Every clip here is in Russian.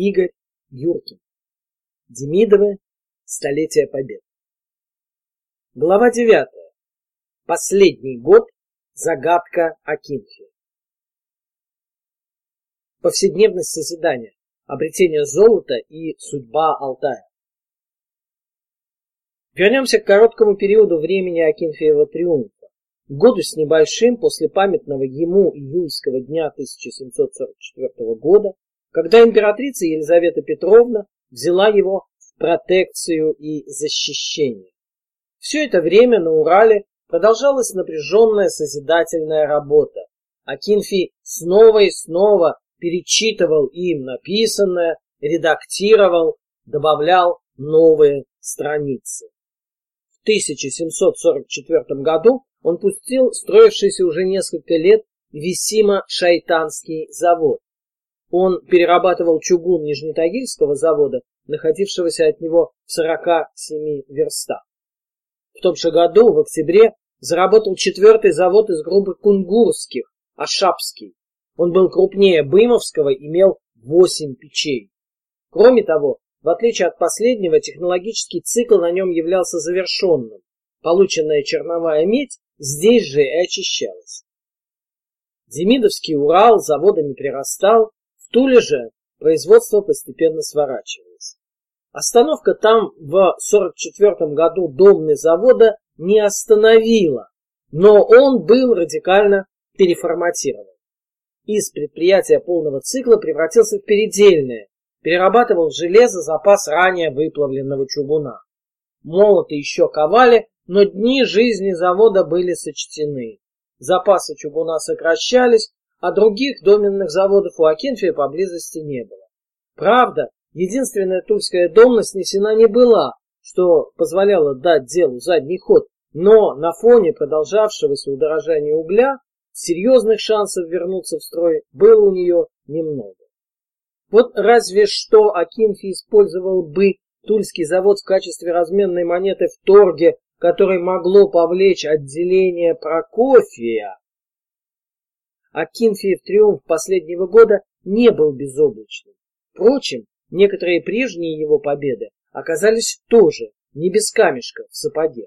Игорь Юркин. Демидовы. Столетие Побед. Глава 9. Последний год. Загадка Акинфи. Повседневность созидания. Обретение золота и судьба Алтая. Вернемся к короткому периоду времени Акинфеева триумфа. Году с небольшим после памятного ему июльского дня 1744 года, когда императрица Елизавета Петровна взяла его в протекцию и защищение. Все это время на Урале продолжалась напряженная созидательная работа. Акинфий снова и снова перечитывал им написанное, редактировал, добавлял новые страницы. В 1744 году он пустил строившийся уже несколько лет Висимо-Шайтанский завод. Он перерабатывал чугун Нижнетагильского завода, находившегося от него в 47 верстах. В том же году, в октябре, заработал четвертый завод из группы кунгурских, Ашапский. Он был крупнее Бымовского, имел 8 печей. Кроме того, в отличие от последнего, технологический цикл на нем являлся завершенным. Полученная черновая медь здесь же и очищалась. Демидовский Урал заводами прирастал, Туле же производство постепенно сворачивалось. Остановка там в 44 году домны завода не остановила, но он был радикально переформатирован. Из предприятия полного цикла превратился в передельное, перерабатывал железо запас ранее выплавленного чугуна. Молоты еще ковали, но дни жизни завода были сочтены. Запасы чугуна сокращались, а других доменных заводов у Акинфия поблизости не было. Правда, единственная тульская домна снесена не была, что позволяло дать делу задний ход, но на фоне продолжавшегося удорожания угля серьезных шансов вернуться в строй было у нее немного. Вот разве что Акинфий использовал бы Тульский завод в качестве разменной монеты в торге которое могло повлечь отделение Прокофия, Акинфиев триумф последнего года не был безоблачным. Впрочем, некоторые прежние его победы оказались тоже не без камешка в сапоге.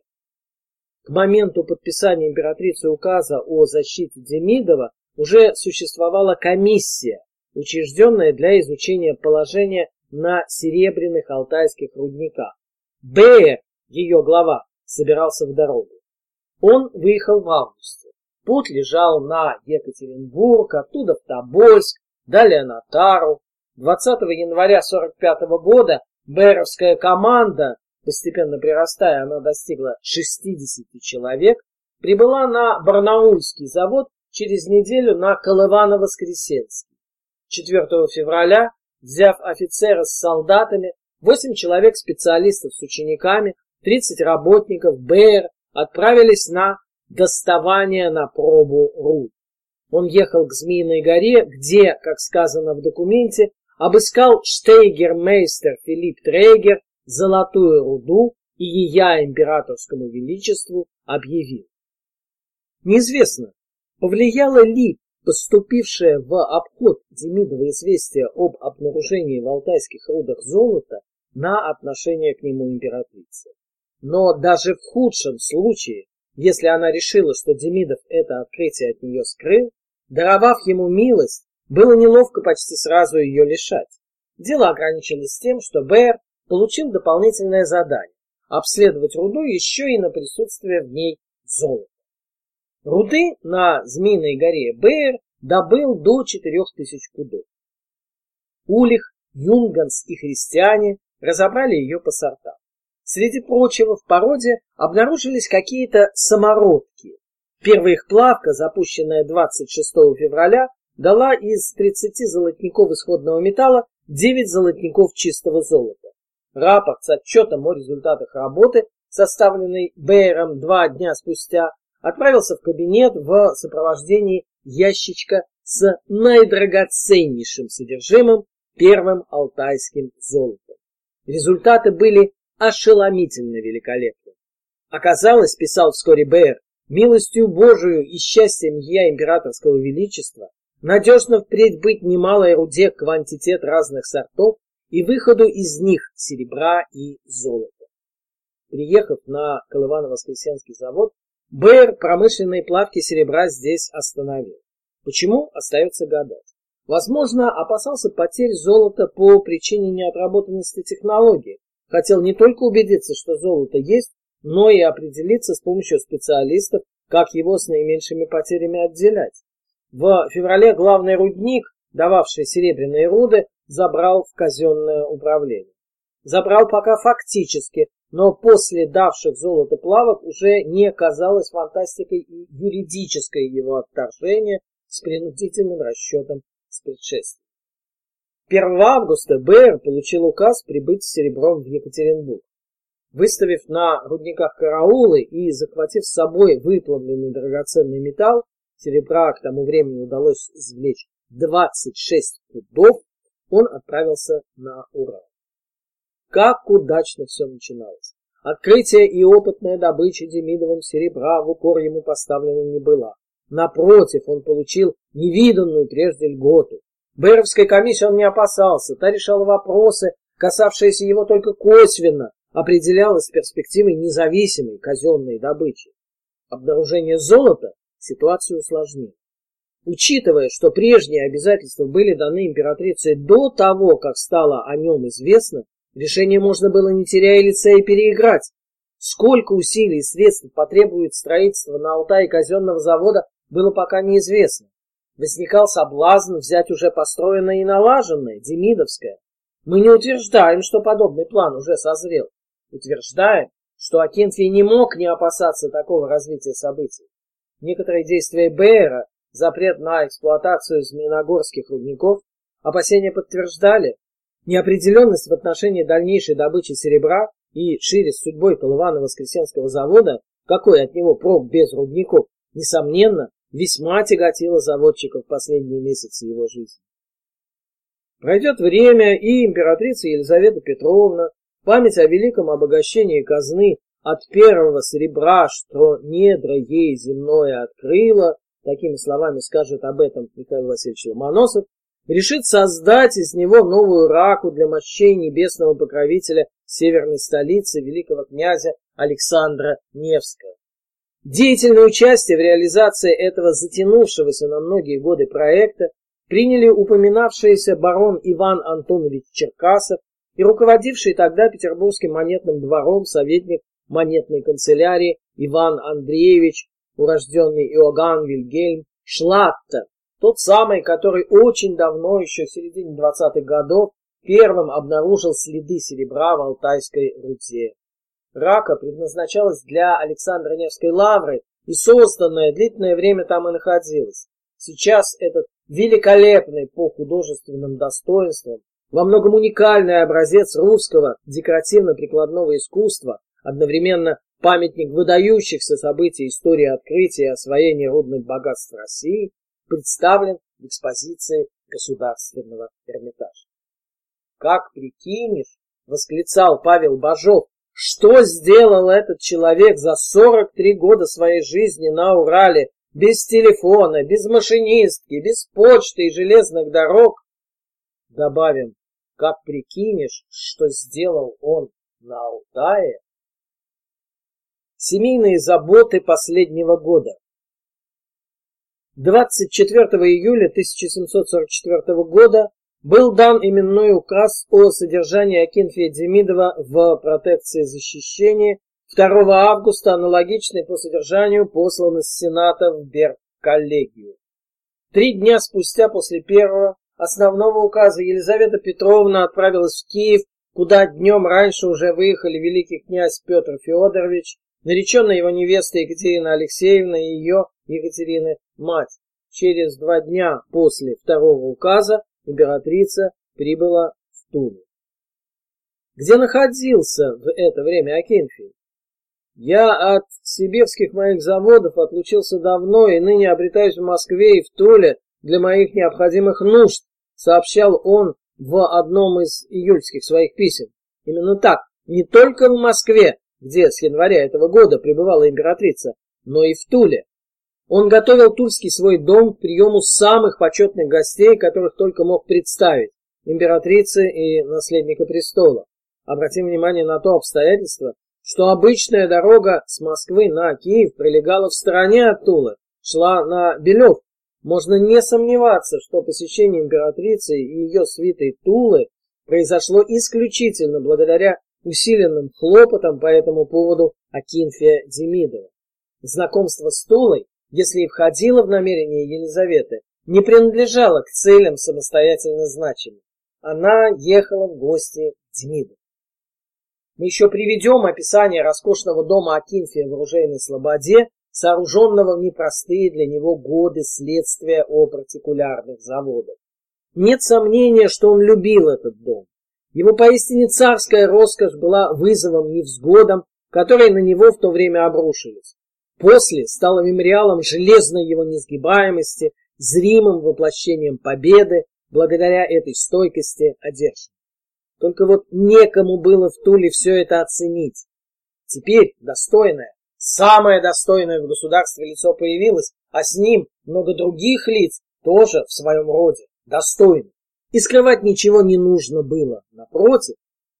К моменту подписания императрицы указа о защите Демидова уже существовала комиссия, учрежденная для изучения положения на серебряных алтайских рудниках. Б. ее глава, собирался в дорогу. Он выехал в августе. Путь лежал на Екатеринбург, оттуда в Тобольск, далее на Тару. 20 января 45 года Беровская команда, постепенно прирастая, она достигла 60 человек, прибыла на Барнаульский завод через неделю на Колывано-Воскресенский. 4 февраля, взяв офицера с солдатами, 8 человек специалистов с учениками, 30 работников БР отправились на доставание на пробу руд. Он ехал к Змеиной горе, где, как сказано в документе, обыскал штейгермейстер Филипп Трейгер золотую руду и ея императорскому величеству объявил. Неизвестно, повлияло ли поступившее в обход Демидова известие об обнаружении в алтайских рудах золота на отношение к нему императрицы. Но даже в худшем случае, если она решила, что Демидов это открытие от нее скрыл, даровав ему милость, было неловко почти сразу ее лишать. Дело ограничилось тем, что Бэр получил дополнительное задание – обследовать руду еще и на присутствие в ней золота. Руды на Змеиной горе Бэр добыл до 4000 пудов. Улих, Юнганс и христиане разобрали ее по сортам. Среди прочего в породе обнаружились какие-то самородки. Первая их плавка, запущенная 26 февраля, дала из 30 золотников исходного металла 9 золотников чистого золота. Рапорт с отчетом о результатах работы, составленный Бейером два дня спустя, отправился в кабинет в сопровождении ящичка с наидрагоценнейшим содержимым первым алтайским золотом. Результаты были ошеломительно великолепным. Оказалось, писал вскоре Бэр, милостью Божию и счастьем я императорского величества, надежно впредь быть немалой руде квантитет разных сортов и выходу из них серебра и золота. Приехав на Колывано-Воскресенский завод, Бэр промышленные плавки серебра здесь остановил. Почему, остается гадать. Возможно, опасался потерь золота по причине неотработанности технологии. Хотел не только убедиться, что золото есть, но и определиться с помощью специалистов, как его с наименьшими потерями отделять. В феврале главный рудник, дававший серебряные руды, забрал в казенное управление. Забрал пока фактически, но после давших золото плавок уже не казалось фантастикой и юридическое его отторжение с принудительным расчетом с предшествием. 1 августа БР получил указ прибыть с серебром в Екатеринбург. Выставив на рудниках караулы и захватив с собой выплавленный драгоценный металл, серебра к тому времени удалось извлечь 26 пудов, он отправился на Урал. Как удачно все начиналось. Открытие и опытная добыча Демидовым серебра в укор ему поставлена не была. Напротив, он получил невиданную прежде льготу. Бэровской комиссии он не опасался, та решала вопросы, касавшиеся его только косвенно, определялась перспективой независимой казенной добычи. Обнаружение золота ситуацию усложнило. Учитывая, что прежние обязательства были даны императрице до того, как стало о нем известно, решение можно было не теряя лица и переиграть. Сколько усилий и средств потребует строительство на Алтае казенного завода, было пока неизвестно. Возникал соблазн взять уже построенное и налаженное, Демидовское. Мы не утверждаем, что подобный план уже созрел. Утверждаем, что Акинфий не мог не опасаться такого развития событий. Некоторые действия Бейера, запрет на эксплуатацию змеиногорских рудников, опасения подтверждали. Неопределенность в отношении дальнейшей добычи серебра и шире с судьбой Колывана-Воскресенского завода, какой от него прок без рудников, несомненно, весьма тяготило заводчика в последние месяцы его жизни. Пройдет время, и императрица Елизавета Петровна память о великом обогащении казны от первого серебра, что недра ей земное открыло, такими словами скажет об этом Михаил Васильевич Ломоносов, решит создать из него новую раку для мощей небесного покровителя северной столицы великого князя Александра Невского. Деятельное участие в реализации этого затянувшегося на многие годы проекта приняли упоминавшийся барон Иван Антонович Черкасов и руководивший тогда Петербургским монетным двором советник монетной канцелярии Иван Андреевич, урожденный Иоганн Вильгельм Шлаттер, тот самый, который очень давно, еще в середине 20-х годов, первым обнаружил следы серебра в Алтайской руде. Рака предназначалась для Александра Невской лавры и созданная длительное время там и находилась. Сейчас этот великолепный по художественным достоинствам, во многом уникальный образец русского декоративно-прикладного искусства, одновременно памятник выдающихся событий истории открытия и освоения рудных богатств России, представлен в экспозиции Государственного Эрмитажа. «Как прикинешь?» — восклицал Павел Бажов, что сделал этот человек за 43 года своей жизни на Урале, без телефона, без машинистки, без почты и железных дорог? Добавим, как прикинешь, что сделал он на Алтае? Семейные заботы последнего года. 24 июля 1744 года был дан именной указ о содержании Акинфия Демидова в протекции защищения. 2 августа аналогичный по содержанию послан из Сената в Берг-коллегию. Три дня спустя после первого основного указа Елизавета Петровна отправилась в Киев, куда днем раньше уже выехали великий князь Петр Федорович, нареченная его невеста Екатерина Алексеевна и ее Екатерина мать. Через два дня после второго указа императрица прибыла в Тулу. Где находился в это время Акинфий? Я от сибирских моих заводов отлучился давно и ныне обретаюсь в Москве и в Туле для моих необходимых нужд, сообщал он в одном из июльских своих писем. Именно так, не только в Москве, где с января этого года пребывала императрица, но и в Туле. Он готовил Тульский свой дом к приему самых почетных гостей, которых только мог представить, императрицы и наследника престола. Обратим внимание на то обстоятельство, что обычная дорога с Москвы на Киев пролегала в стороне от Тулы, шла на Белев. Можно не сомневаться, что посещение императрицы и ее свитой Тулы произошло исключительно благодаря усиленным хлопотам по этому поводу Акинфия Демидова. Знакомство с Тулой, если и входило в намерение Елизаветы, не принадлежало к целям самостоятельно значимым. Она ехала в гости к Демидову. Мы еще приведем описание роскошного дома Акинфия в оружейной слободе, сооруженного в непростые для него годы следствия о партикулярных заводах. Нет сомнения, что он любил этот дом. Его поистине царская роскошь была вызовом невзгодам, которые на него в то время обрушились. После стало мемориалом железной его несгибаемости, зримым воплощением победы, благодаря этой стойкости одержан. Только вот некому было в Туле все это оценить. Теперь достойное, самое достойное в государстве лицо появилось, а с ним много других лиц, тоже в своем роде, достойных. И скрывать ничего не нужно было. Напротив,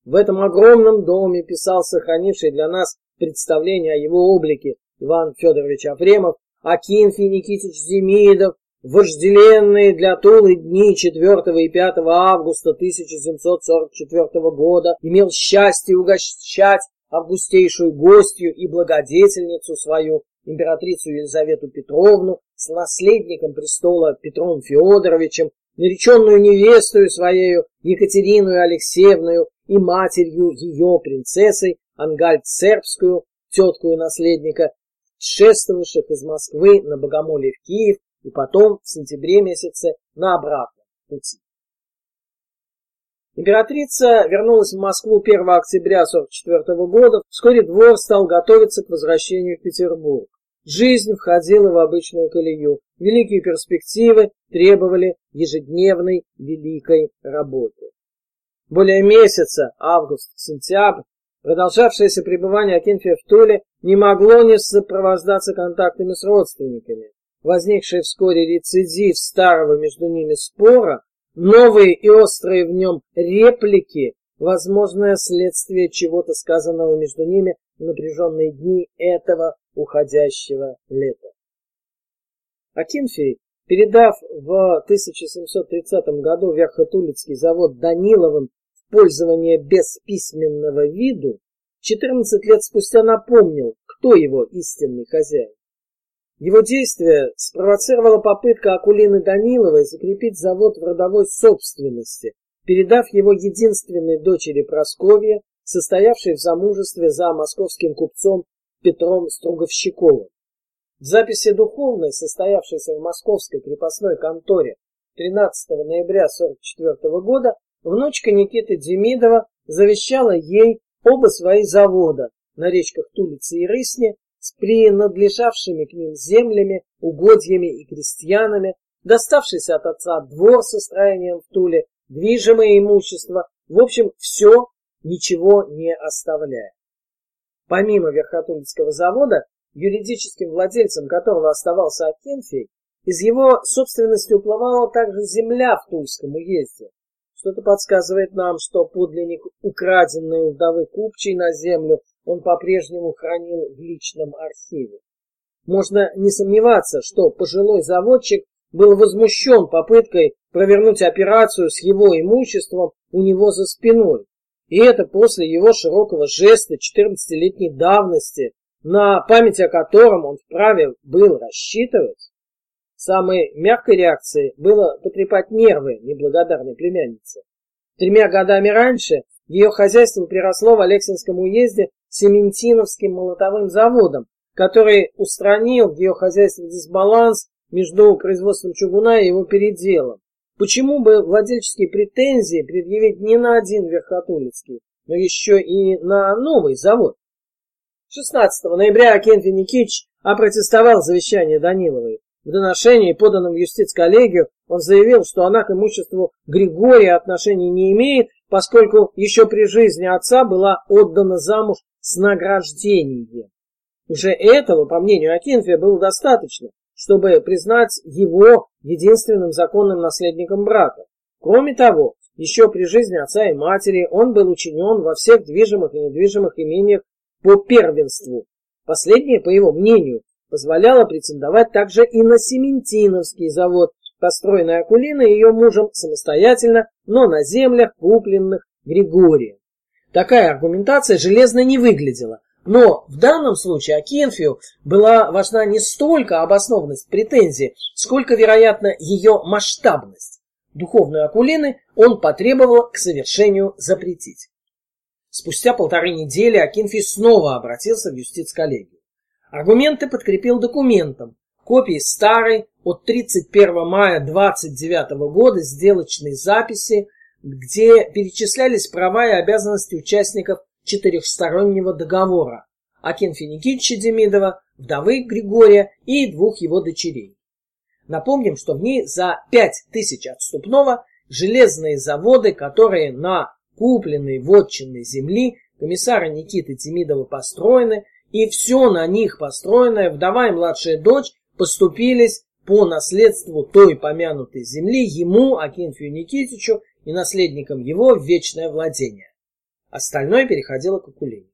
в этом огромном доме писал сохранивший для нас представление о его облике Иван Федорович Афремов, Акинфий Никитич Демидов, вожделенные для Тулы дни 4 и 5 августа 1744 года имел счастье угощать августейшую гостью и благодетельницу свою, императрицу Елизавету Петровну, с наследником престола Петром Федоровичем, нареченную невестою своею Екатерину Алексеевну и матерью ее принцессой Ангальд-Сербскую, теткую наследника, шествовавших из Москвы на Богомоле в Киев и потом в сентябре месяце на обратном пути. Императрица вернулась в Москву 1 октября 1944 года. Вскоре двор стал готовиться к возвращению в Петербург. Жизнь входила в обычную колею. Великие перспективы требовали ежедневной великой работы. Более месяца, август-сентябрь, продолжавшееся пребывание Акинфия в Туле не могло не сопровождаться контактами с родственниками возникший вскоре рецидив старого между ними спора, новые и острые в нем реплики, возможное следствие чего-то сказанного между ними в напряженные дни этого уходящего лета. Акинфий, передав в 1730 году Верхотулицкий завод Даниловым в пользование без письменного виду, 14 лет спустя напомнил, кто его истинный хозяин. Его действие спровоцировала попытка Акулины Даниловой закрепить завод в родовой собственности, передав его единственной дочери Просковье, состоявшей в замужестве за московским купцом Петром Струговщиковым. В записи духовной, состоявшейся в московской крепостной конторе 13 ноября 1944 года, внучка Никиты Демидова завещала ей оба свои завода на речках Тулице и Рысне с принадлежавшими к ним землями, угодьями и крестьянами, доставшийся от отца двор со строением в Туле, движимое имущество, в общем, все, ничего не оставляя. Помимо Верхотульского завода, юридическим владельцем которого оставался Акинфий, из его собственности уплывала также земля в Тульском уезде. Что-то подсказывает нам, что подлинник украденной у вдовы Купчей на землю он по-прежнему хранил в личном архиве. Можно не сомневаться, что пожилой заводчик был возмущен попыткой провернуть операцию с его имуществом у него за спиной. И это после его широкого жеста 14-летней давности, на память о котором он вправе был рассчитывать. Самой мягкой реакцией было потрепать нервы неблагодарной племянницы. Тремя годами раньше ее хозяйство приросло в Алексинском уезде Сементиновским молотовым заводом, который устранил в ее хозяйстве дисбаланс между производством чугуна и его переделом. Почему бы владельческие претензии предъявить не на один Верхотулицкий, но еще и на новый завод? 16 ноября Акентий Никитич опротестовал завещание Даниловой. В доношении, поданном в юстиц-коллегию, он заявил, что она к имуществу Григория отношений не имеет, поскольку еще при жизни отца была отдана замуж с награждением. Уже этого, по мнению Акинфия, было достаточно, чтобы признать его единственным законным наследником брата. Кроме того, еще при жизни отца и матери он был учинен во всех движимых и недвижимых имениях по первенству. Последнее, по его мнению, позволяло претендовать также и на Сементиновский завод, построенный Акулиной ее мужем самостоятельно, но на землях, купленных Григорием. Такая аргументация железно не выглядела, но в данном случае Акинфию была важна не столько обоснованность претензии, сколько, вероятно, ее масштабность. Духовную Акулины он потребовал к совершению запретить. Спустя полторы недели Акинфий снова обратился в юстиц-коллегию. Аргументы подкрепил документом, копией старой от 31 мая 29 года сделочной записи, где перечислялись права и обязанности участников четырехстороннего договора Акинфи Никитича Демидова, вдовы Григория и двух его дочерей. Напомним, что в ней за 5 тысяч отступного железные заводы, которые на купленной вотчинной земли комиссара Никиты Демидова построены, и все на них построенное, вдова и младшая дочь, поступились по наследству той помянутой земли ему, Акинфию Никитичу, и наследникам его вечное владение. Остальное переходило к Акулине.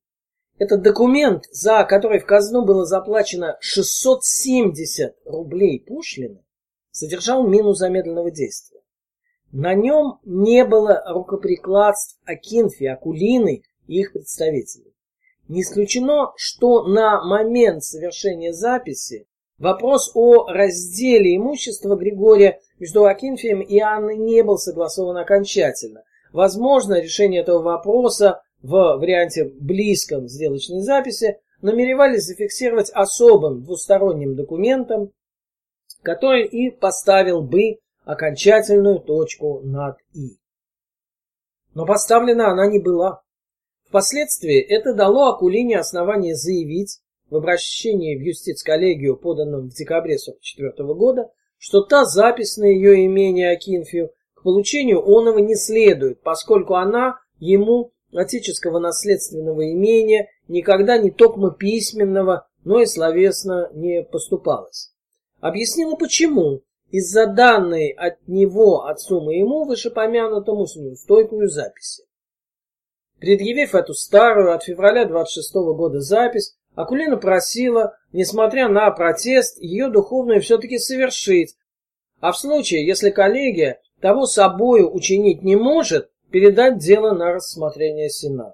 Этот документ, за который в казну было заплачено 670 рублей пошлины, содержал мину замедленного действия. На нем не было рукоприкладств Акинфи, Акулины и их представителей. Не исключено, что на момент совершения записи вопрос о разделе имущества Григория между Акинфием и Анной не был согласован окончательно. Возможно, решение этого вопроса в варианте близком сделочной записи намеревались зафиксировать особым двусторонним документом, который и поставил бы окончательную точку над «и». Но поставлена она не была. Впоследствии это дало Акулине основание заявить в обращении в юстиц-коллегию, поданном в декабре 1944 года, что та запись на ее имение Акинфию к получению оного не следует, поскольку она ему отеческого наследственного имения никогда не токмо письменного, но и словесно не поступалось. Объяснила почему. Из-за данной от него отцу моему вышепомянутому с неустойкую записи. Предъявив эту старую от февраля 26 -го года запись, Акулина просила, несмотря на протест, ее духовную все-таки совершить, а в случае, если коллегия того собою учинить не может, передать дело на рассмотрение Сената.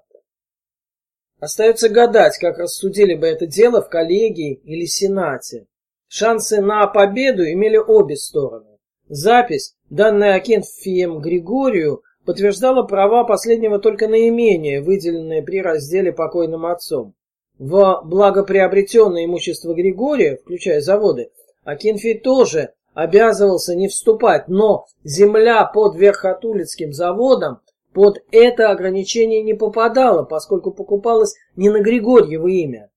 Остается гадать, как рассудили бы это дело в коллегии или Сенате. Шансы на победу имели обе стороны. Запись, данная Акинфием Григорию, подтверждала права последнего только на имение, выделенное при разделе покойным отцом. В благоприобретенное имущество Григория, включая заводы, Акинфий тоже обязывался не вступать, но земля под Верхотулицким заводом под это ограничение не попадала, поскольку покупалась не на Григорьево имя.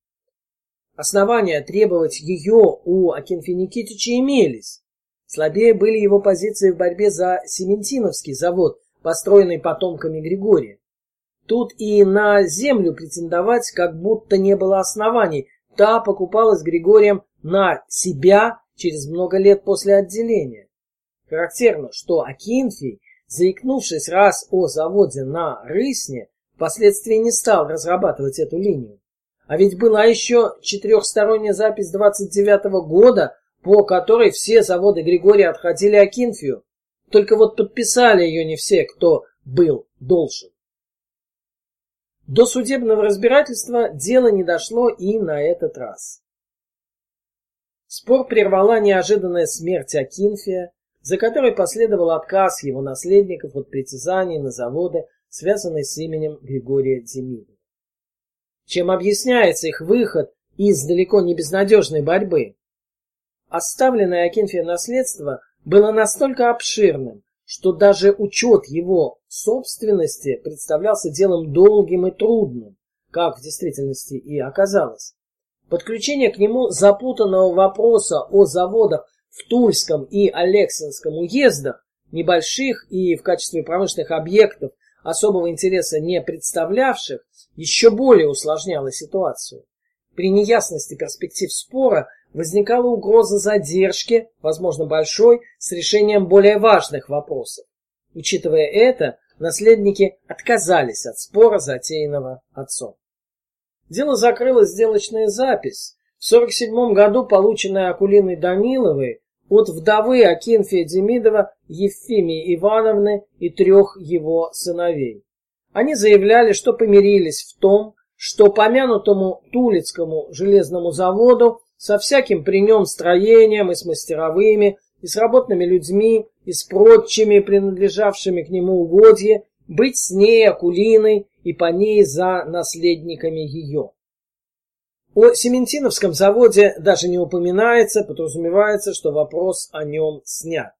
Основания требовать ее у Акинфи Никитича имелись. Слабее были его позиции в борьбе за Сементиновский завод, построенный потомками Григория. Тут и на землю претендовать как будто не было оснований. Та покупалась Григорием на себя через много лет после отделения. Характерно, что Акинфий, заикнувшись раз о заводе на Рысне, впоследствии не стал разрабатывать эту линию. А ведь была еще четырехсторонняя запись 29 -го года, по которой все заводы Григория отходили Акинфию. Только вот подписали ее не все, кто был должен. До судебного разбирательства дело не дошло и на этот раз. Спор прервала неожиданная смерть Акинфия, за которой последовал отказ его наследников от притязаний на заводы, связанные с именем Григория Демидова. Чем объясняется их выход из далеко не безнадежной борьбы? Оставленное Акинфия наследство было настолько обширным, что даже учет его собственности представлялся делом долгим и трудным, как в действительности и оказалось. Подключение к нему запутанного вопроса о заводах в Тульском и Алексинском уездах, небольших и в качестве промышленных объектов особого интереса не представлявших, еще более усложняло ситуацию. При неясности перспектив спора возникала угроза задержки, возможно большой, с решением более важных вопросов. Учитывая это, наследники отказались от спора, затеянного отцом. Дело закрыла сделочная запись, в 47 году полученная Акулиной Даниловой от вдовы Акинфия Демидова Евфимии Ивановны и трех его сыновей. Они заявляли, что помирились в том, что помянутому Тулицкому железному заводу со всяким при нем строением и с мастеровыми, и с работными людьми, и с прочими, принадлежавшими к нему угодье, быть с ней Акулиной и по ней за наследниками ее. О Сементиновском заводе даже не упоминается, подразумевается, что вопрос о нем снят.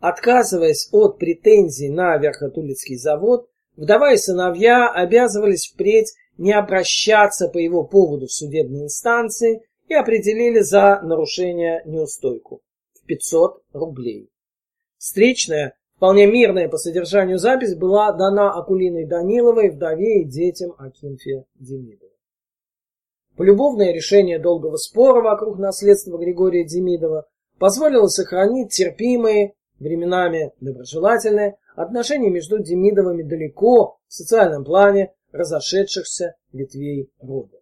Отказываясь от претензий на Верхотулицкий завод, вдова и сыновья обязывались впредь не обращаться по его поводу в судебные инстанции и определили за нарушение неустойку в 500 рублей. Встречная, вполне мирная по содержанию запись была дана Акулиной Даниловой, вдове и детям Акинфия Демидова. Полюбовное решение долгого спора вокруг наследства Григория Демидова позволило сохранить терпимые, временами доброжелательные отношения между Демидовыми далеко в социальном плане разошедшихся ветвей рода.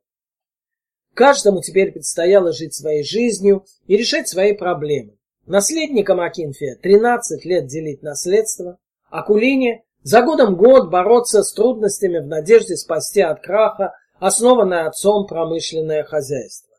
Каждому теперь предстояло жить своей жизнью и решать свои проблемы. Наследникам Акинфия 13 лет делить наследство, а Кулине за годом год бороться с трудностями в надежде спасти от краха основанное отцом промышленное хозяйство.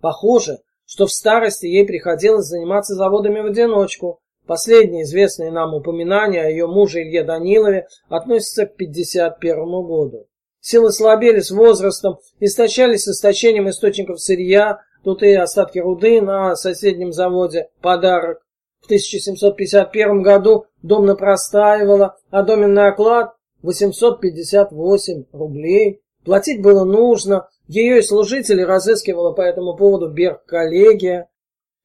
Похоже, что в старости ей приходилось заниматься заводами в одиночку. Последние известные нам упоминания о ее муже Илье Данилове относятся к 51 году. Силы слабели с возрастом, истощались истощением источников сырья, тут и остатки руды на соседнем заводе, подарок. В 1751 году дом напростаивало, а доменный оклад 858 рублей. Платить было нужно, ее и служители разыскивала по этому поводу Берг-коллегия.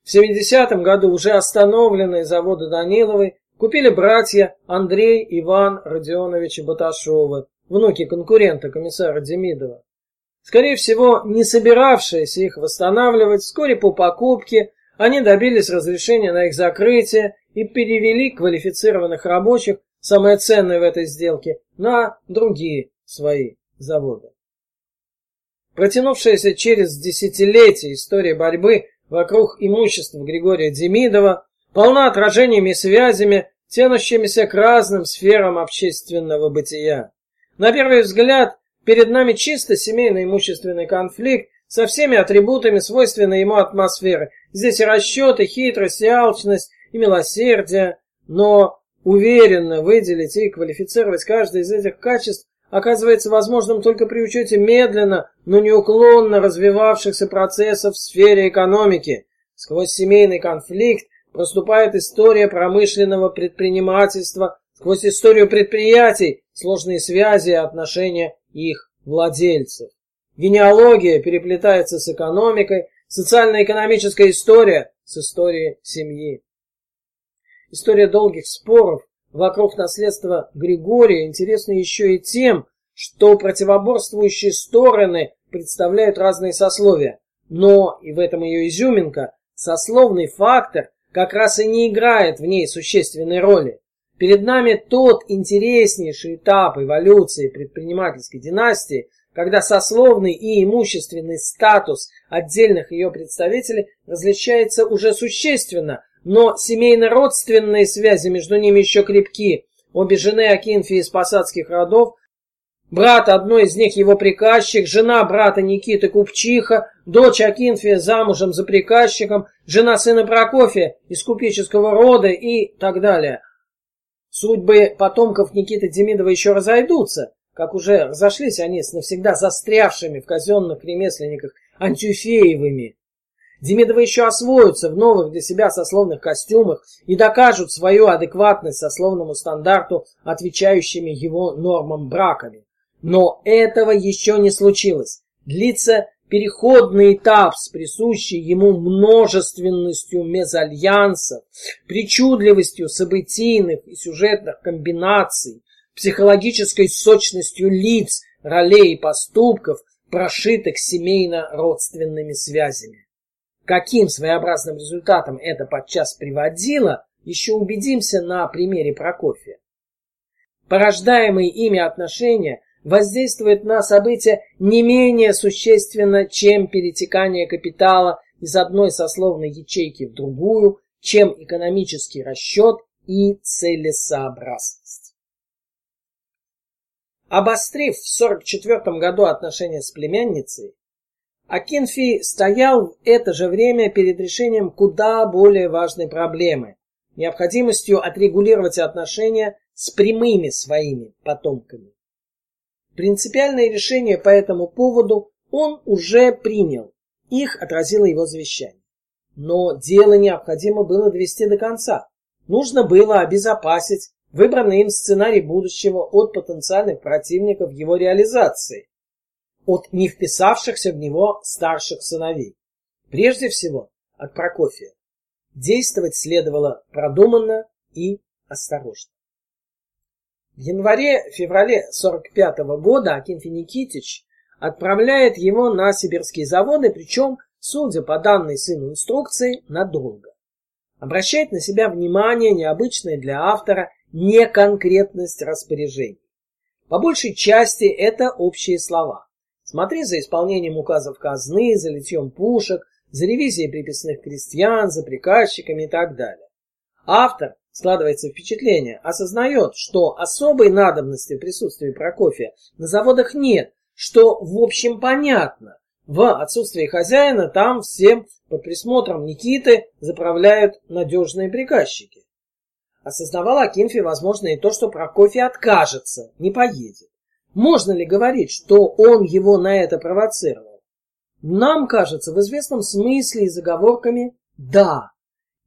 В 70-м году уже остановленные заводы Даниловой купили братья Андрей, Иван Родионовичи Баташовы, внуки конкурента комиссара Демидова. Скорее всего, не собиравшиеся их восстанавливать, вскоре по покупке они добились разрешения на их закрытие и перевели квалифицированных рабочих, самое ценное в этой сделке, на другие свои завода. Протянувшаяся через десятилетия история борьбы вокруг имущества Григория Демидова полна отражениями и связями, тянущимися к разным сферам общественного бытия. На первый взгляд, перед нами чисто семейный имущественный конфликт со всеми атрибутами свойственной ему атмосферы. Здесь и расчеты, хитрость, и алчность, и милосердие. Но уверенно выделить и квалифицировать каждое из этих качеств оказывается возможным только при учете медленно, но неуклонно развивавшихся процессов в сфере экономики. Сквозь семейный конфликт проступает история промышленного предпринимательства, сквозь историю предприятий, сложные связи и отношения их владельцев. Генеалогия переплетается с экономикой, социально-экономическая история с историей семьи. История долгих споров вокруг наследства Григория интересны еще и тем, что противоборствующие стороны представляют разные сословия. Но, и в этом ее изюминка, сословный фактор как раз и не играет в ней существенной роли. Перед нами тот интереснейший этап эволюции предпринимательской династии, когда сословный и имущественный статус отдельных ее представителей различается уже существенно но семейно-родственные связи между ними еще крепки. Обе жены Акинфи из посадских родов, брат одной из них его приказчик, жена брата Никиты Купчиха, дочь Акинфия замужем за приказчиком, жена сына Прокофия из купеческого рода и так далее. Судьбы потомков Никиты Демидова еще разойдутся, как уже разошлись они с навсегда застрявшими в казенных ремесленниках Антюфеевыми. Демидовы еще освоятся в новых для себя сословных костюмах и докажут свою адекватность сословному стандарту, отвечающими его нормам браками. Но этого еще не случилось. Длится переходный этап с присущей ему множественностью мезальянсов, причудливостью событийных и сюжетных комбинаций, психологической сочностью лиц, ролей и поступков, прошитых семейно-родственными связями. каким своеобразным результатом это подчас приводило, еще убедимся на примере Прокофия. Порождаемые ими отношения воздействуют на события не менее существенно, чем перетекание капитала из одной сословной ячейки в другую, чем экономический расчет и целесообразность. Обострив в 1944 году отношения с племянницей, Акинфи стоял в это же время перед решением куда более важной проблемы – необходимостью отрегулировать отношения с прямыми своими потомками. Принципиальное решение по этому поводу он уже принял, их отразило его завещание. Но дело необходимо было довести до конца. Нужно было обезопасить выбранный им сценарий будущего от потенциальных противников его реализации, от не вписавшихся в него старших сыновей. Прежде всего, от Прокофия. Действовать следовало продуманно и осторожно. В январе-феврале 45 -го года Акинфи Никитич отправляет его на сибирские заводы, причем, судя по данной сыну инструкции, надолго. Обращает на себя внимание необычное для автора неконкретность распоряжений. По большей части это общие слова. Смотри за исполнением указов казны, за литьем пушек, за ревизией приписных крестьян, за приказчиками и так далее. Автор, складывается впечатление, осознает, что особой надобности в присутствии Прокофия на заводах нет, что в общем понятно. В отсутствие хозяина там всем под присмотром Никиты заправляют надежные приказчики. Осознавал Акинфий, возможно, и то, что Прокофий откажется, не поедет. Можно ли говорить, что он его на это провоцировал? Нам кажется, в известном смысле и заговорками «да».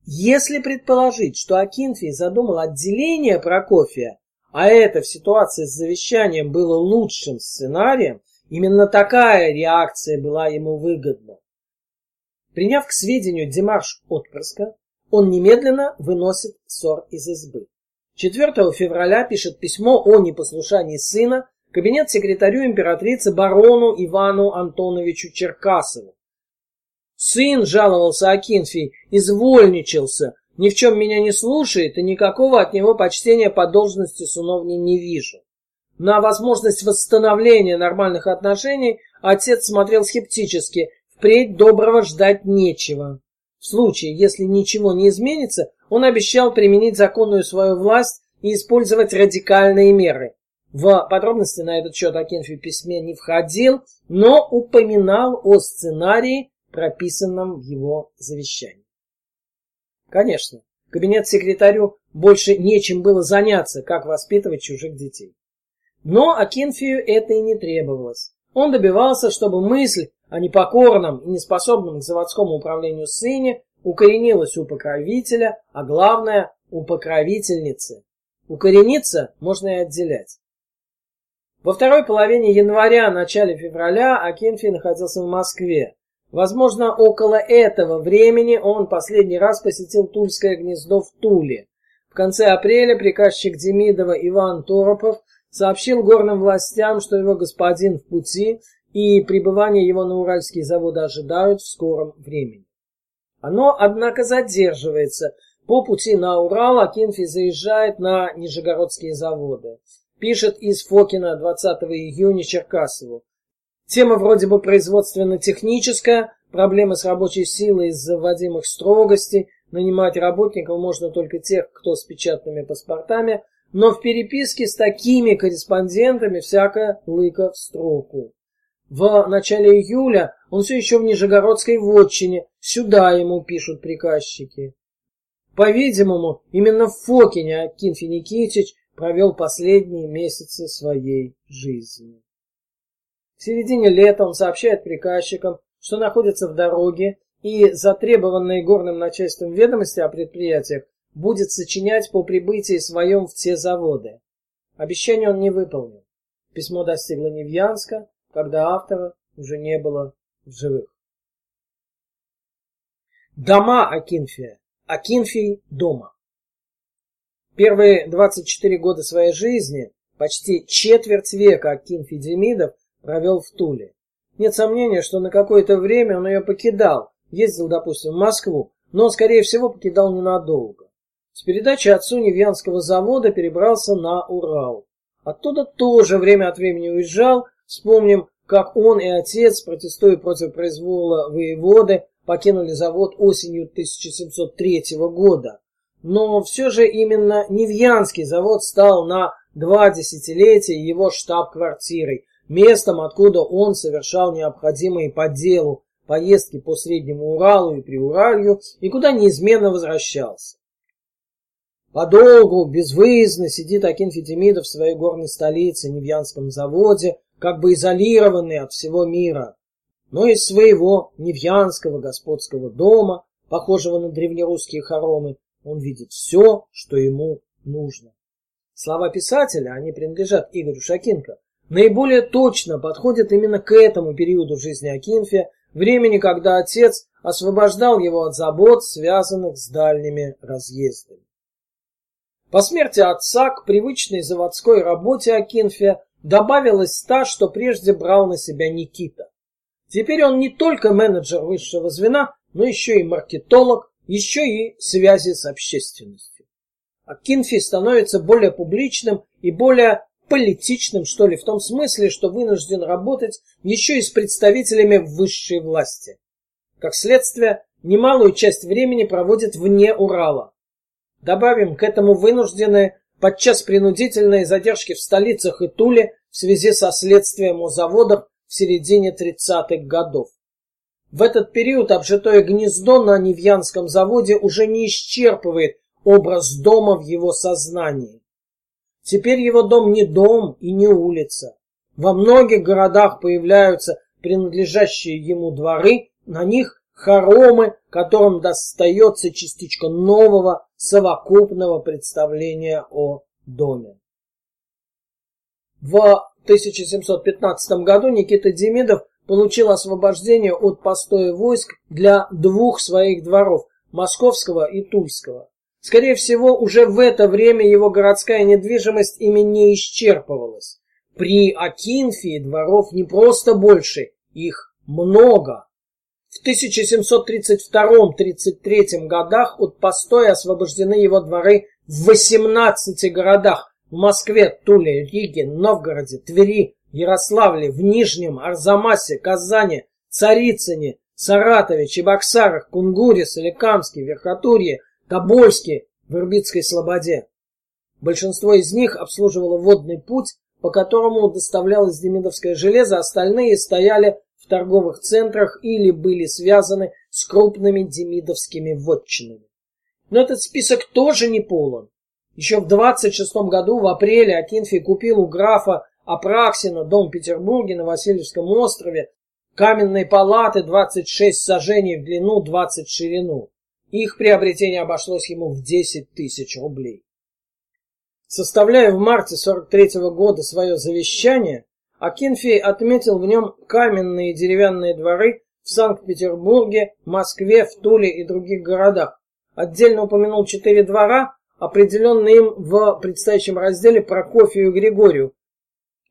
Если предположить, что Акинфий задумал отделение Прокофия, а это в ситуации с завещанием было лучшим сценарием, именно такая реакция была ему выгодна. Приняв к сведению демарш отпрыска, он немедленно выносит ссор из избы. 4 февраля пишет письмо о непослушании сына кабинет секретарю императрицы барону Ивану Антоновичу Черкасову. Сын, жаловался Акинфий, извольничался, ни в чем меня не слушает и никакого от него почтения по должности сыновней не вижу. На возможность восстановления нормальных отношений отец смотрел скептически, впредь доброго ждать нечего. В случае, если ничего не изменится, он обещал применить законную свою власть и использовать радикальные меры. В подробности на этот счет Акинфи в письме не входил, но упоминал о сценарии, прописанном в его завещании. Конечно, кабинет-секретарю больше нечем было заняться, как воспитывать чужих детей. Но Акинфию это и не требовалось. Он добивался, чтобы мысль о непокорном и неспособном к заводскому управлению сыне укоренилась у покровителя, а главное – у покровительницы. Укорениться можно и отделять. Во второй половине января, начале февраля Акинфи находился в Москве. Возможно, около этого времени он последний раз посетил Тульское гнездо в Туле. В конце апреля приказчик Демидова Иван Торопов сообщил горным властям, что его господин в пути и пребывание его на Уральские заводы ожидают в скором времени. Оно, однако, задерживается. По пути на Урал Акинфи заезжает на Нижегородские заводы пишет из Фокина 20 июня Черкасову. Тема вроде бы производственно-техническая, проблемы с рабочей силой из-за вводимых строгостей, нанимать работников можно только тех, кто с печатными паспортами, но в переписке с такими корреспондентами всякое лыка в строку. В начале июля он все еще в Нижегородской вотчине, сюда ему пишут приказчики. По-видимому, именно в Фокине Акин Финикитич провел последние месяцы своей жизни. В середине лета он сообщает приказчикам, что находится в дороге и затребованные горным начальством ведомости о предприятиях будет сочинять по прибытии своем в те заводы. Обещание он не выполнил. Письмо достигло Невьянска, когда автора уже не было в живых. Дома Акинфия. Акинфий дома. Первые 24 года своей жизни, почти четверть века Акин Федемидов провел в Туле. Нет сомнения, что на какое-то время он ее покидал ездил, допустим, в Москву, но, скорее всего, покидал ненадолго. С передачи отцу Невьянского завода перебрался на Урал. Оттуда тоже время от времени уезжал. Вспомним, как он и отец, протестуя против произвола воеводы, покинули завод осенью 1703 года. Но все же именно Невьянский завод стал на два десятилетия его штаб-квартирой, местом, откуда он совершал необходимые по делу поездки по Среднему Уралу и Приуралью и куда неизменно возвращался. Подолгу, безвыездно сидит Акинфи Демидов в своей горной столице, Невьянском заводе, как бы изолированный от всего мира. Но из своего Невьянского господского дома, похожего на древнерусские хоромы, он видит все, что ему нужно. Слова писателя, они принадлежат Игорю Шакинко, наиболее точно подходят именно к этому периоду жизни Акинфия, времени, когда отец освобождал его от забот, связанных с дальними разъездами. По смерти отца к привычной заводской работе Акинфия добавилась та, что прежде брал на себя Никита. Теперь он не только менеджер высшего звена, но еще и маркетолог, еще и связи с общественностью. Акинфи становится более публичным и более политичным, что ли, в том смысле, что вынужден работать еще и с представителями высшей власти. Как следствие, немалую часть времени проводит вне Урала. Добавим к этому вынужденные, подчас принудительные задержки в столицах и Туле в связи со следствием о заводах в середине 30-х годов. В этот период обжитое гнездо на Невьянском заводе уже не исчерпывает образ дома в его сознании. Теперь его дом не дом и не улица. Во многих городах появляются принадлежащие ему дворы, на них хоромы, которым достается частичка нового совокупного представления о доме. В 1715 году Никита Демидов получил освобождение от постоя войск для двух своих дворов – Московского и Тульского. Скорее всего, уже в это время его городская недвижимость ими не исчерпывалась. При Акинфии дворов не просто больше, их много. В 1732-33 годах от постоя освобождены его дворы в 18 городах в Москве, Туле, Риге, Новгороде, Твери, Ярославле, в Нижнем, Арзамасе, Казани, Царицыне, Саратове, Чебоксарах, Кунгуре, Соликамске, Верхотурье, Тобольске, в Ирбитской Слободе. Большинство из них обслуживало водный путь, по которому доставлялось демидовское железо, остальные стояли в торговых центрах или были связаны с крупными демидовскими вотчинами. Но этот список тоже не полон. Еще в 26 году, в апреле, Акинфий купил у графа Апраксина дом в Петербурге на Васильевском острове, каменные палаты 26 сажений в длину, 20 в ширину. Их приобретение обошлось ему в 10 тысяч рублей. Составляя в марте 43 -го года свое завещание, Акинфий отметил в нем каменные деревянные дворы в Санкт-Петербурге, Москве, в Туле и других городах. Отдельно упомянул четыре двора, определенные им в предстоящем разделе Прокофию и Григорию.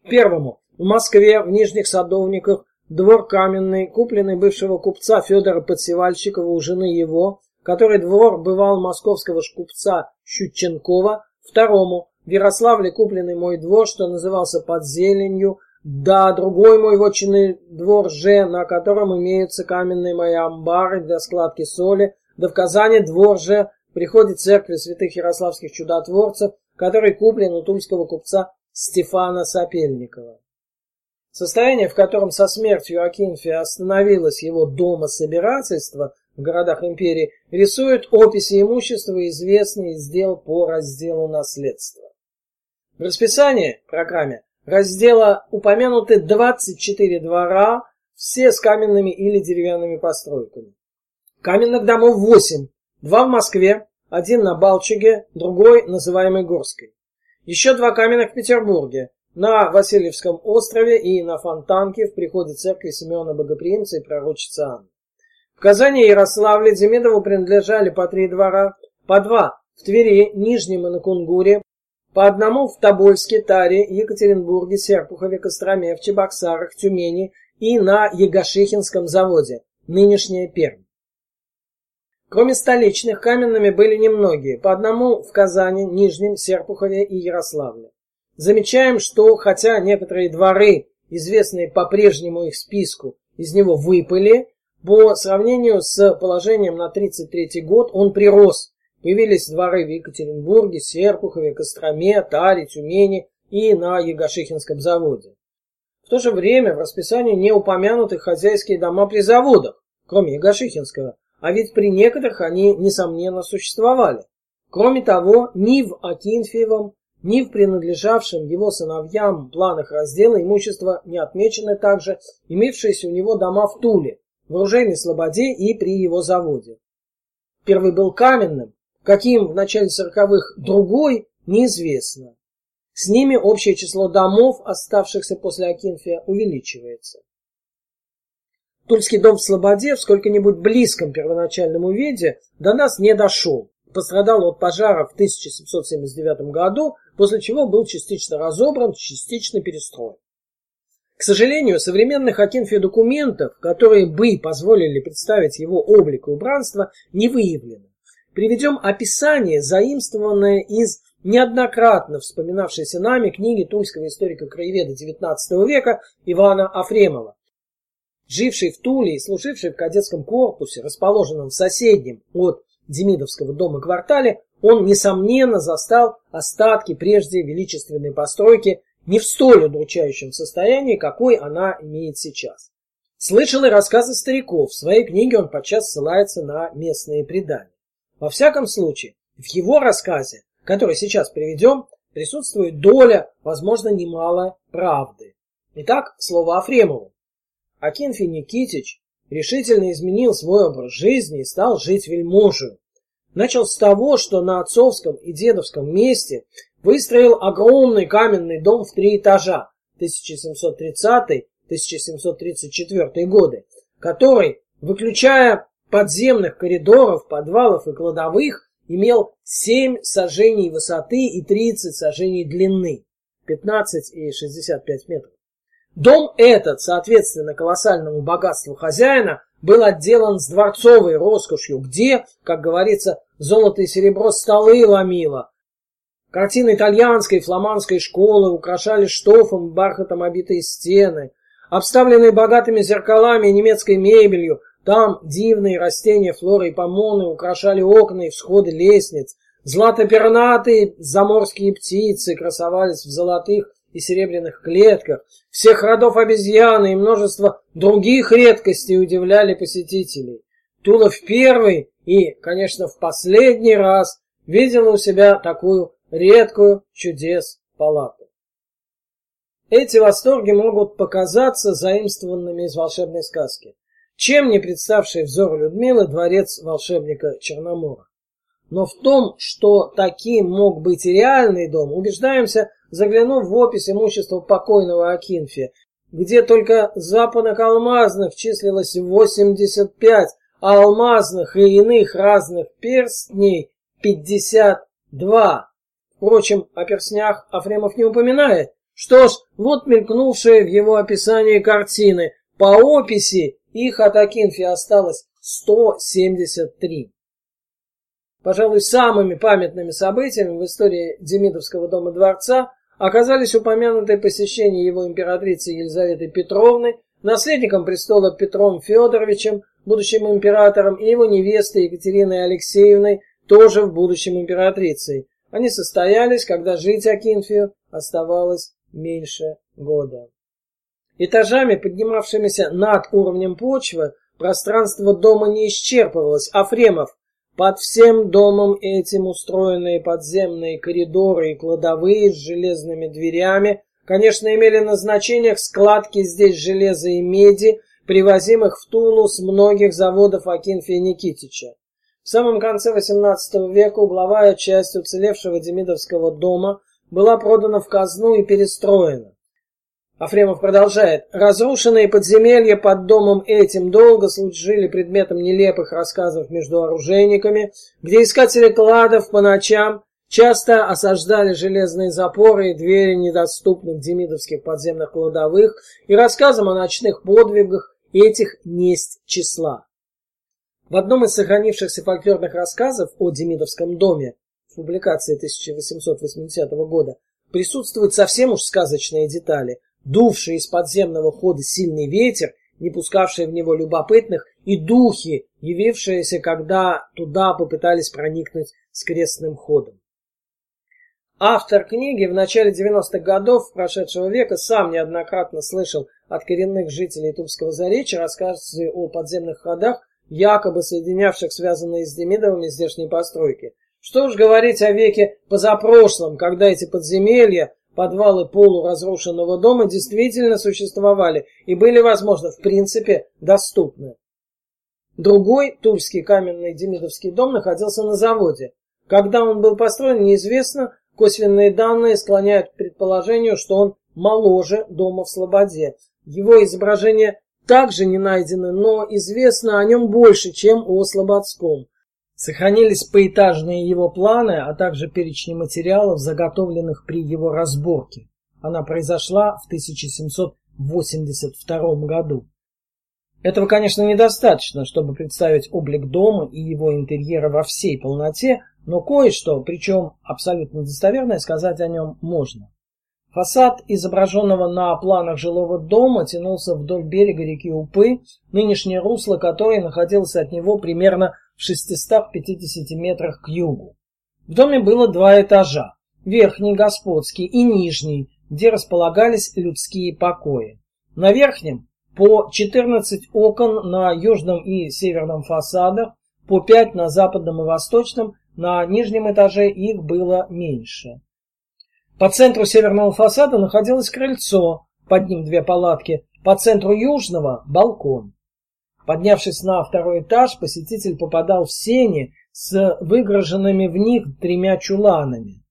Первому в Москве, в Нижних Садовниках, двор каменный, купленный бывшего купца Федора Подсевальщикова у жены его, который двор бывал московского купца Щученкова, второму в Ярославле купленный мой двор, что назывался под зеленью, да другой мой вотчинный двор же, на котором имеются каменные мои амбары для складки соли, да в Казани двор же приходит церкви святых ярославских чудотворцев, который куплен у тульского купца Стефана Сапельникова. Состояние, в котором со смертью Акинфия остановилось его дома собирательство, в городах империи рисуют описи имущества, известные из дел по разделу наследства. В расписании программе раздела упомянуты 24 двора, все с каменными или деревянными постройками. Каменных домов 8, два в Москве, один на Балчуге, другой называемый Горской. Еще два каменных в Петербурге, на Васильевском острове и на Фонтанке в приходе церкви Симеона Богоприимца и пророчицы Анны. Казани и Ярославле Демидову принадлежали по три двора, по два в Твери, Нижнем и на Кунгуре, по одному в Тобольске, Таре, Екатеринбурге, Серпухове, Костроме, в Чебоксарах, Тюмени и на Егошихинском заводе, нынешняя Пермь. Кроме столичных, каменными были немногие, по одному в Казани, Нижнем, Серпухове и Ярославле. Замечаем, что хотя некоторые дворы, известные по прежнему их списку, из него выпали, по сравнению с положением на 33 год он прирос. Появились дворы в Екатеринбурге, Серпухове, Костроме, Таре, Тюмени и на Егошихинском заводе. В то же время в расписании не упомянуты хозяйские дома при заводах, кроме Егошихинского, а ведь при некоторых они, несомненно, существовали. Кроме того, ни в Акинфеевом, ни в принадлежавшем его сыновьям планах раздела имущества не отмечены также имевшиеся у него дома в Туле, в оружейной слободе и при его заводе. Первый был каменным, каким в начале сороковых другой, неизвестно. С ними общее число домов, оставшихся после Акинфия, увеличивается. Тульский дом в Слободе в сколько-нибудь близком первоначальному виде до нас не дошел. Пострадал от пожара в 1779 году, после чего был частично разобран, частично перестроен. К сожалению, современных Акинфе документов, которые бы позволили представить его облик и убранство, не выявлено. Приведем описание, заимствованное из неоднократно вспоминавшейся нами книги тульского историка-краеведа XIX века Ивана Афремова. Живший в Туле и служивший в кадетском корпусе, расположенном в соседнем от Демидовского дома квартале, он, несомненно, застал остатки прежде величественной постройки не в столь удручающем состоянии, какой она имеет сейчас. Слышал и рассказы стариков. В своей книге он подчас ссылается на местные предания. Во всяком случае, в его рассказе, который сейчас приведем, присутствует доля, возможно, немалая правды. Итак, слово Афремову. Акинфий Никитич решительно изменил свой образ жизни и стал жить вельможею. Начал с того, что на отцовском и дедовском месте выстроил огромный каменный дом в три этажа 1730-1734 годы, который, выключая подземных коридоров, подвалов и кладовых, имел 7 сажений высоты и 30 сажений длины, 15 и 65 метров. Дом этот, соответственно колоссальному богатству хозяина, был отделан с дворцовой роскошью, где, как говорится, золото и серебро столы ломило, Картины итальянской и фламандской школы украшали штофом бархатом обитые стены. Обставленные богатыми зеркалами и немецкой мебелью, там дивные растения, флоры и помоны украшали окна и всходы лестниц. Златопернатые заморские птицы красовались в золотых и серебряных клетках. Всех родов обезьяны и множество других редкостей удивляли посетителей. Тула в первый и, конечно, в последний раз видела у себя такую редкую чудес палату. Эти восторги могут показаться заимствованными из волшебной сказки, чем не представший взору Людмилы дворец волшебника Черномора. Но в том, что таким мог быть и реальный дом, убеждаемся, заглянув в опись имущества покойного Акинфия, где только западных алмазных числилось 85, а алмазных и иных разных перстней 52. Впрочем, о перснях Афремов не упоминает. Что ж, вот мелькнувшие в его описании картины. По описи их от Акинфи осталось 173. Пожалуй, самыми памятными событиями в истории Демидовского дома дворца оказались упомянутые посещения его императрицы Елизаветы Петровны, наследником престола Петром Федоровичем, будущим императором, и его невестой Екатериной Алексеевной, тоже в будущем императрицей. Они состоялись, когда жить Акинфию оставалось меньше года. Этажами, поднимавшимися над уровнем почвы, пространство дома не исчерпывалось, а Фремов под всем домом этим устроенные подземные коридоры и кладовые с железными дверями, конечно, имели назначение складки здесь железа и меди, привозимых в Тулу с многих заводов Акинфия Никитича. В самом конце XVIII века угловая часть уцелевшего Демидовского дома была продана в казну и перестроена. Афремов продолжает. Разрушенные подземелья под домом этим долго служили предметом нелепых рассказов между оружейниками, где искатели кладов по ночам часто осаждали железные запоры и двери недоступных демидовских подземных кладовых, и рассказам о ночных подвигах этих несть числа. В одном из сохранившихся фольклорных рассказов о Демидовском доме в публикации 1880 года присутствуют совсем уж сказочные детали. Дувший из подземного хода сильный ветер, не пускавший в него любопытных, и духи, явившиеся, когда туда попытались проникнуть с крестным ходом. Автор книги в начале 90-х годов прошедшего века сам неоднократно слышал от коренных жителей Тульского заречья рассказы о подземных ходах, якобы соединявших связанные с Демидовыми здешние постройки. Что уж говорить о веке позапрошлом, когда эти подземелья, подвалы полуразрушенного дома действительно существовали и были, возможно, в принципе доступны. Другой тульский каменный демидовский дом находился на заводе. Когда он был построен, неизвестно, косвенные данные склоняют к предположению, что он моложе дома в Слободе. Его изображения также не найдены, но известно о нем больше, чем о Слободском. Сохранились поэтажные его планы, а также перечни материалов, заготовленных при его разборке. Она произошла в 1782 году. Этого, конечно, недостаточно, чтобы представить облик дома и его интерьера во всей полноте, но кое-что, причем абсолютно достоверное, сказать о нем можно. Фасад изображенного на планах жилого дома тянулся вдоль берега реки Упы, нынешнее русло которой находилось от него примерно в 650 метрах к югу. В доме было два этажа, верхний господский и нижний, где располагались людские покои. На верхнем по 14 окон на южном и северном фасадах, по 5 на западном и восточном, на нижнем этаже их было меньше. По центру северного фасада находилось крыльцо, под ним две палатки, по центру южного – балкон. Поднявшись на второй этаж, посетитель попадал в сени с выграженными в них тремя чуланами.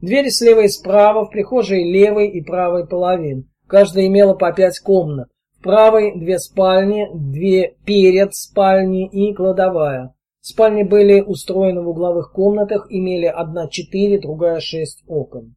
Двери слева и справа, в прихожей левой и правой половин. Каждая имела по пять комнат правой две спальни, две перед спальни и кладовая. Спальни были устроены в угловых комнатах, имели одна четыре, другая шесть окон.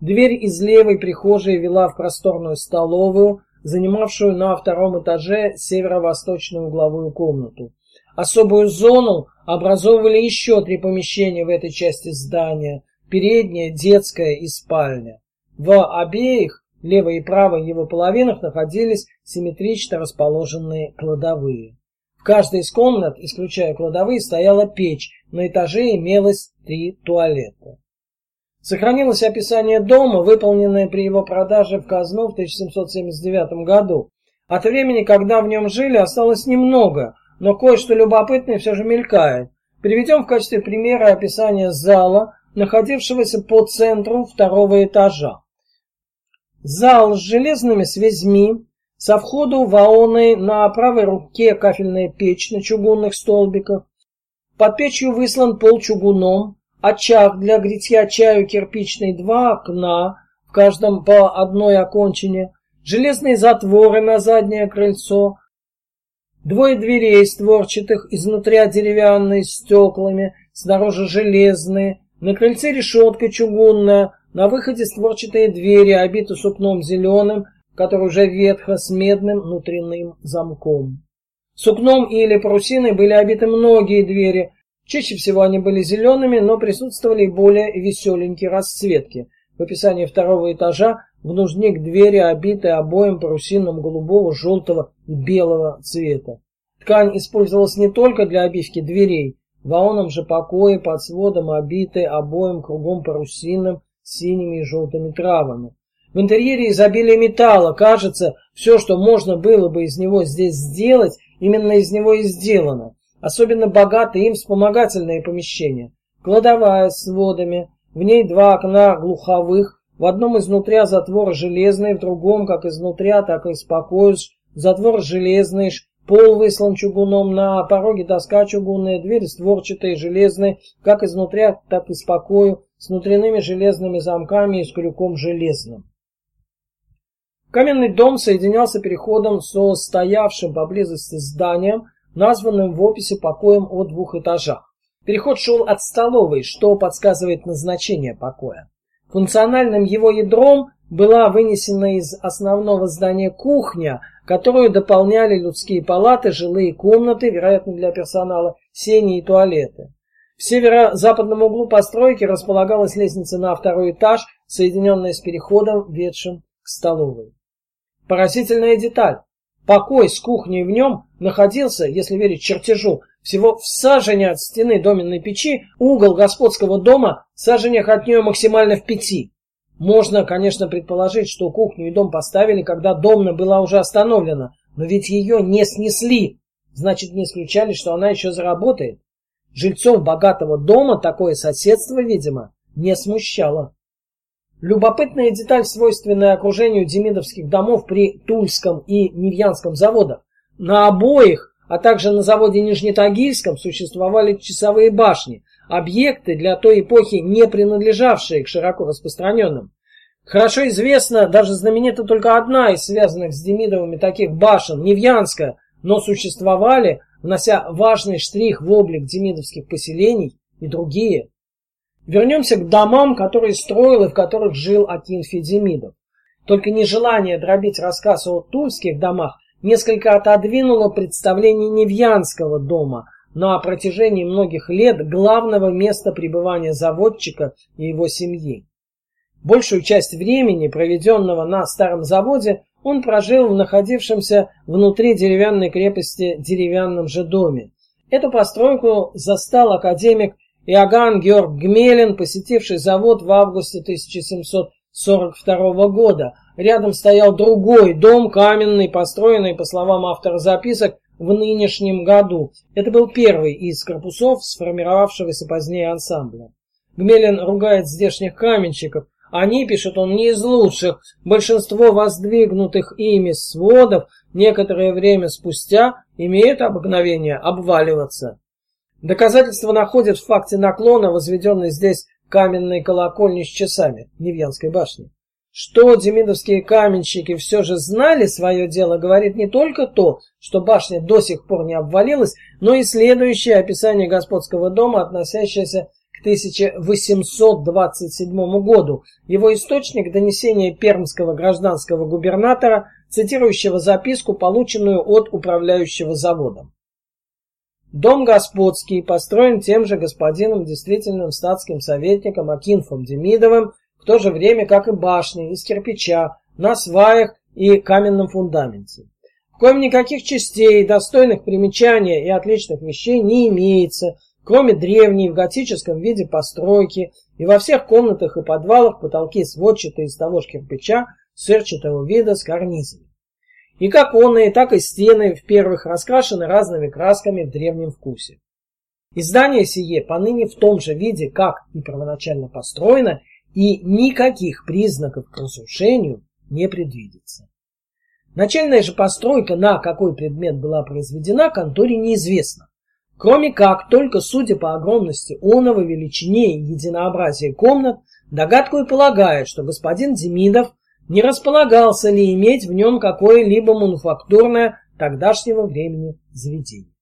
Дверь из левой прихожей вела в просторную столовую, занимавшую на втором этаже северо-восточную угловую комнату. Особую зону образовывали еще три помещения в этой части здания: передняя, детская и спальня. В обеих левой и правой его половинах находились симметрично расположенные кладовые. В каждой из комнат, исключая кладовые, стояла печь, на этаже имелось три туалета. Сохранилось описание дома, выполненное при его продаже в казну в 1779 году. От времени, когда в нем жили, осталось немного, но кое-что любопытное все же мелькает. Приведем в качестве примера описание зала, находившегося по центру второго этажа. Зал с железными связьми, со входу в аоны на правой руке кафельная печь на чугунных столбиках. Под печью выслан пол чугуном, очаг для гритья чаю кирпичный, два окна, в каждом по одной окончине, железные затворы на заднее крыльцо, двое дверей створчатых, изнутри деревянные с стеклами, снаружи железные, на крыльце решетка чугунная, на выходе створчатые двери, обиты сукном зеленым, который уже ветхо с медным внутренним замком. Сукном или парусиной были обиты многие двери. Чаще всего они были зелеными, но присутствовали и более веселенькие расцветки. В описании второго этажа в нужник двери обиты обоем парусином голубого, желтого и белого цвета. Ткань использовалась не только для обивки дверей. В аоном же покое под сводом обиты обоим кругом парусином синими и желтыми травами. В интерьере изобилие металла, кажется, все, что можно было бы из него здесь сделать, именно из него и сделано. Особенно богатые им вспомогательные помещения. Кладовая с сводами, в ней два окна глуховых, в одном изнутря затвор железный, в другом, как изнутря, так и из затвор железный, пол выслан чугуном, на пороге доска чугунная, двери створчатые, железные, как изнутря, так и из с внутренними железными замками и с крюком железным. Каменный дом соединялся переходом со стоявшим поблизости зданием, названным в описи покоем о двух этажах. Переход шел от столовой, что подсказывает назначение покоя. Функциональным его ядром была вынесена из основного здания кухня, которую дополняли людские палаты, жилые комнаты, вероятно для персонала, сени и туалеты. В северо-западном углу постройки располагалась лестница на второй этаж, соединенная с переходом, ведшим к столовой. Поразительная деталь. Покой с кухней в нем находился, если верить чертежу, всего в сажене от стены доменной печи, угол господского дома в саженях от нее максимально в пяти. Можно, конечно, предположить, что кухню и дом поставили, когда домна была уже остановлена, но ведь ее не снесли. Значит, не исключали, что она еще заработает. Жильцов богатого дома такое соседство, видимо, не смущало. Любопытная деталь, свойственная окружению демидовских домов при Тульском и Невьянском заводах. На обоих, а также на заводе Нижнетагильском существовали часовые башни, объекты для той эпохи, не принадлежавшие к широко распространенным. Хорошо известна даже знаменита только одна из связанных с Демидовыми таких башен, Невьянская, но существовали, внося важный штрих в облик демидовских поселений, и другие. Вернемся к домам, которые строил и в которых жил Акин Федемидов. Только нежелание дробить рассказ о тульских домах несколько отодвинуло представление Невьянского дома на протяжении многих лет главного места пребывания заводчика и его семьи. Большую часть времени, проведенного на старом заводе, он прожил в находившемся внутри деревянной крепости деревянном же доме. Эту постройку застал академик Иоганн Георг Гмелин, посетивший завод в августе 1742 года. Рядом стоял другой дом, каменный, построенный, по словам автора записок, в нынешнем году. Это был первый из корпусов сформировавшегося позднее ансамбля. Гмелин ругает здешних каменщиков. Они, пишет он, не из лучших. Большинство воздвигнутых ими сводов некоторое время спустя имеют обыкновение обваливаться. Доказательства находят в факте наклона, возведенной здесь каменной колокольни с часами Невьянской башни. Что демидовские каменщики все же знали свое дело, говорит не только то, что башня до сих пор не обвалилась, но и следующее описание господского дома, относящееся к 1827 году. Его источник – донесение пермского гражданского губернатора, цитирующего записку, полученную от управляющего заводом. Дом господский построен тем же господином, действительным статским советником Акинфом Демидовым, в то же время, как и башня из кирпича, на сваях и каменном фундаменте. В коем никаких частей, достойных примечания и отличных вещей не имеется, кроме древней в готическом виде постройки, и во всех комнатах и подвалах потолки сводчатые из того же кирпича сырчатого вида с карнизами. И как оконные, так и стены в первых раскрашены разными красками в древнем вкусе. Издание сие поныне в том же виде, как и первоначально построено, и никаких признаков к разрушению не предвидится. Начальная же постройка, на какой предмет была произведена, конторе неизвестна. Кроме как, только судя по огромности оного, величине и единообразия комнат, догадку и полагает, что господин Демидов не располагался ли иметь в нем какое-либо мануфактурное тогдашнего времени заведение.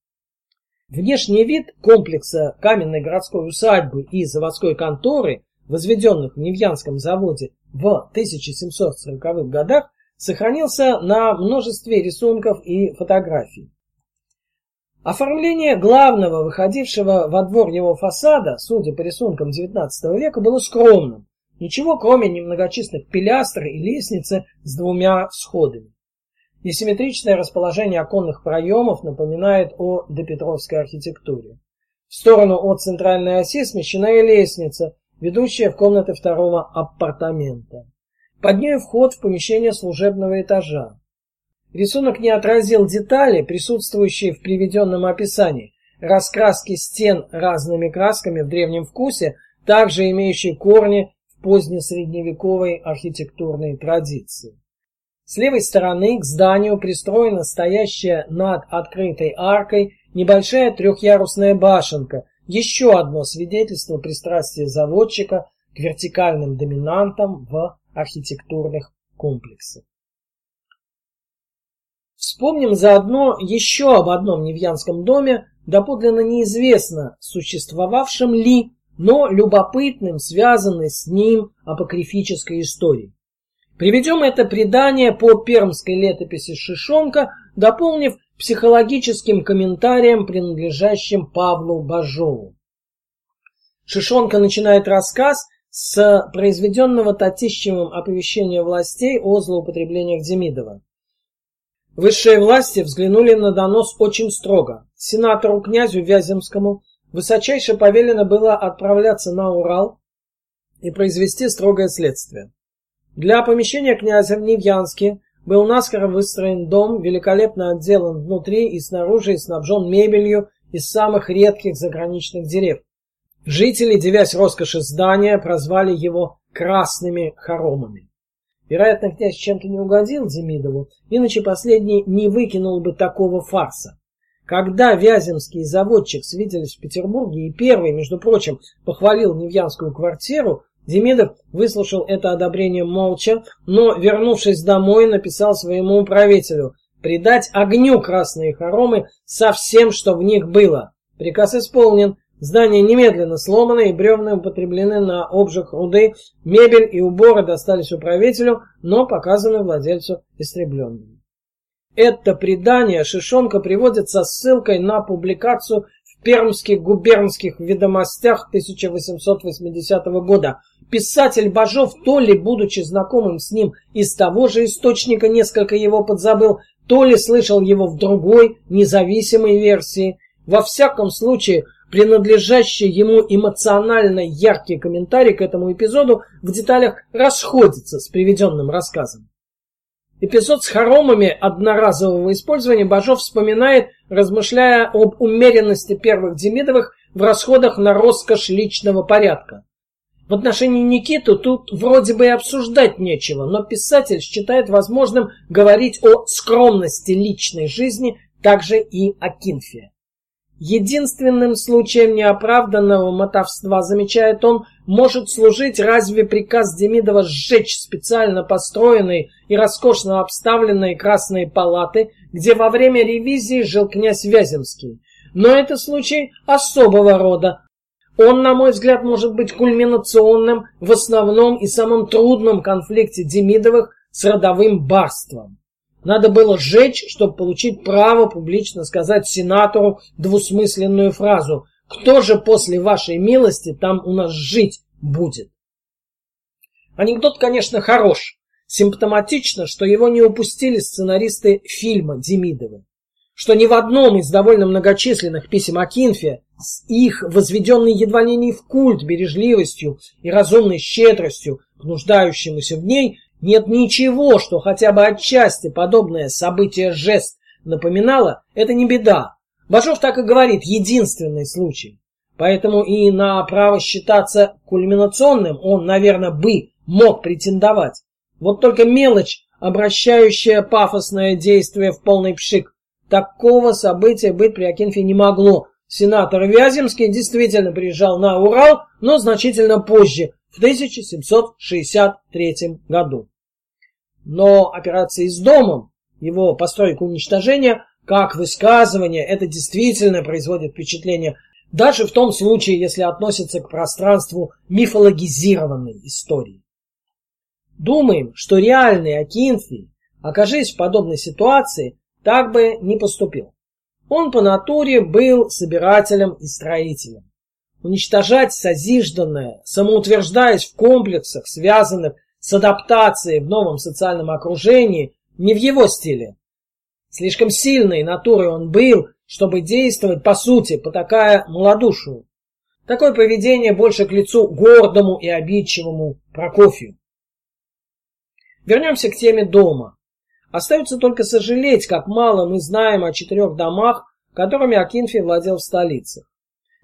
Внешний вид комплекса каменной городской усадьбы и заводской конторы, возведенных в Невьянском заводе в 1740-х годах, сохранился на множестве рисунков и фотографий. Оформление главного, выходившего во двор его фасада, судя по рисункам XIX века, было скромным, Ничего, кроме немногочисленных пилястр и лестницы с двумя всходами. Несимметричное расположение оконных проемов напоминает о допетровской архитектуре. В сторону от центральной оси смещена и лестница, ведущая в комнаты второго апартамента. Под ней вход в помещение служебного этажа. Рисунок не отразил детали, присутствующие в приведенном описании. Раскраски стен разными красками в древнем вкусе, также имеющие корни позднесредневековой архитектурной традиции. С левой стороны к зданию пристроена стоящая над открытой аркой небольшая трехъярусная башенка, еще одно свидетельство пристрастия заводчика к вертикальным доминантам в архитектурных комплексах. Вспомним заодно еще об одном Невьянском доме, доподлинно неизвестно, существовавшем ли но любопытным, связанной с ним апокрифической историей. Приведем это предание по пермской летописи Шишонка, дополнив психологическим комментарием, принадлежащим Павлу Бажову. Шишонка начинает рассказ с произведенного Татищевым оповещения властей о злоупотреблениях Демидова. Высшие власти взглянули на донос очень строго. Сенатору князю Вяземскому высочайше повелено было отправляться на Урал и произвести строгое следствие. Для помещения князя в Невьянске был наскоро выстроен дом, великолепно отделан внутри и снаружи и снабжен мебелью из самых редких заграничных дерев. Жители, девясь роскоши здания, прозвали его «красными хоромами». Вероятно, князь чем-то не угодил Демидову, иначе последний не выкинул бы такого фарса. Когда Вяземский заводчик свиделись в Петербурге и первый, между прочим, похвалил Невьянскую квартиру, Демидов выслушал это одобрение молча, но, вернувшись домой, написал своему управителю придать огню красные хоромы со всем, что в них было. Приказ исполнен. Здания немедленно сломаны и бревна употреблены на обжиг руды, мебель и уборы достались управителю, но показаны владельцу истребленными. Это предание Шишонка приводит со ссылкой на публикацию в Пермских губернских ведомостях 1880 года. Писатель Бажов, то ли будучи знакомым с ним из того же источника, несколько его подзабыл, то ли слышал его в другой, независимой версии. Во всяком случае, принадлежащий ему эмоционально яркий комментарий к этому эпизоду в деталях расходится с приведенным рассказом. Эпизод с хоромами одноразового использования Бажов вспоминает, размышляя об умеренности первых Демидовых в расходах на роскошь личного порядка. В отношении Никиту тут вроде бы и обсуждать нечего, но писатель считает возможным говорить о скромности личной жизни также и о Кинфе. Единственным случаем неоправданного мотовства, замечает он, может служить разве приказ Демидова сжечь специально построенные и роскошно обставленные красные палаты, где во время ревизии жил князь Вяземский. Но это случай особого рода. Он, на мой взгляд, может быть кульминационным в основном и самом трудном конфликте Демидовых с родовым барством. Надо было сжечь, чтобы получить право публично сказать сенатору двусмысленную фразу «Кто же после вашей милости там у нас жить будет?» Анекдот, конечно, хорош. Симптоматично, что его не упустили сценаристы фильма Демидовы. Что ни в одном из довольно многочисленных писем Акинфе с их возведенной едва ли не в культ бережливостью и разумной щедростью нуждающемуся в ней нет ничего, что хотя бы отчасти подобное событие жест напоминало, это не беда. Бажов так и говорит, единственный случай. Поэтому и на право считаться кульминационным он, наверное, бы мог претендовать. Вот только мелочь, обращающая пафосное действие в полный пшик. Такого события быть при Акинфе не могло. Сенатор Вяземский действительно приезжал на Урал, но значительно позже, в 1763 году. Но операция с домом, его постройка уничтожения, как высказывание, это действительно производит впечатление, даже в том случае, если относится к пространству мифологизированной истории. Думаем, что реальный Акинфий, окажись в подобной ситуации, так бы не поступил. Он по натуре был собирателем и строителем. Уничтожать созижданное, самоутверждаясь в комплексах, связанных с адаптацией в новом социальном окружении не в его стиле. Слишком сильной натурой он был, чтобы действовать по сути, по такая малодушию. Такое поведение больше к лицу гордому и обидчивому Прокофью. Вернемся к теме дома. Остается только сожалеть, как мало мы знаем о четырех домах, которыми Акинфи владел в столицах.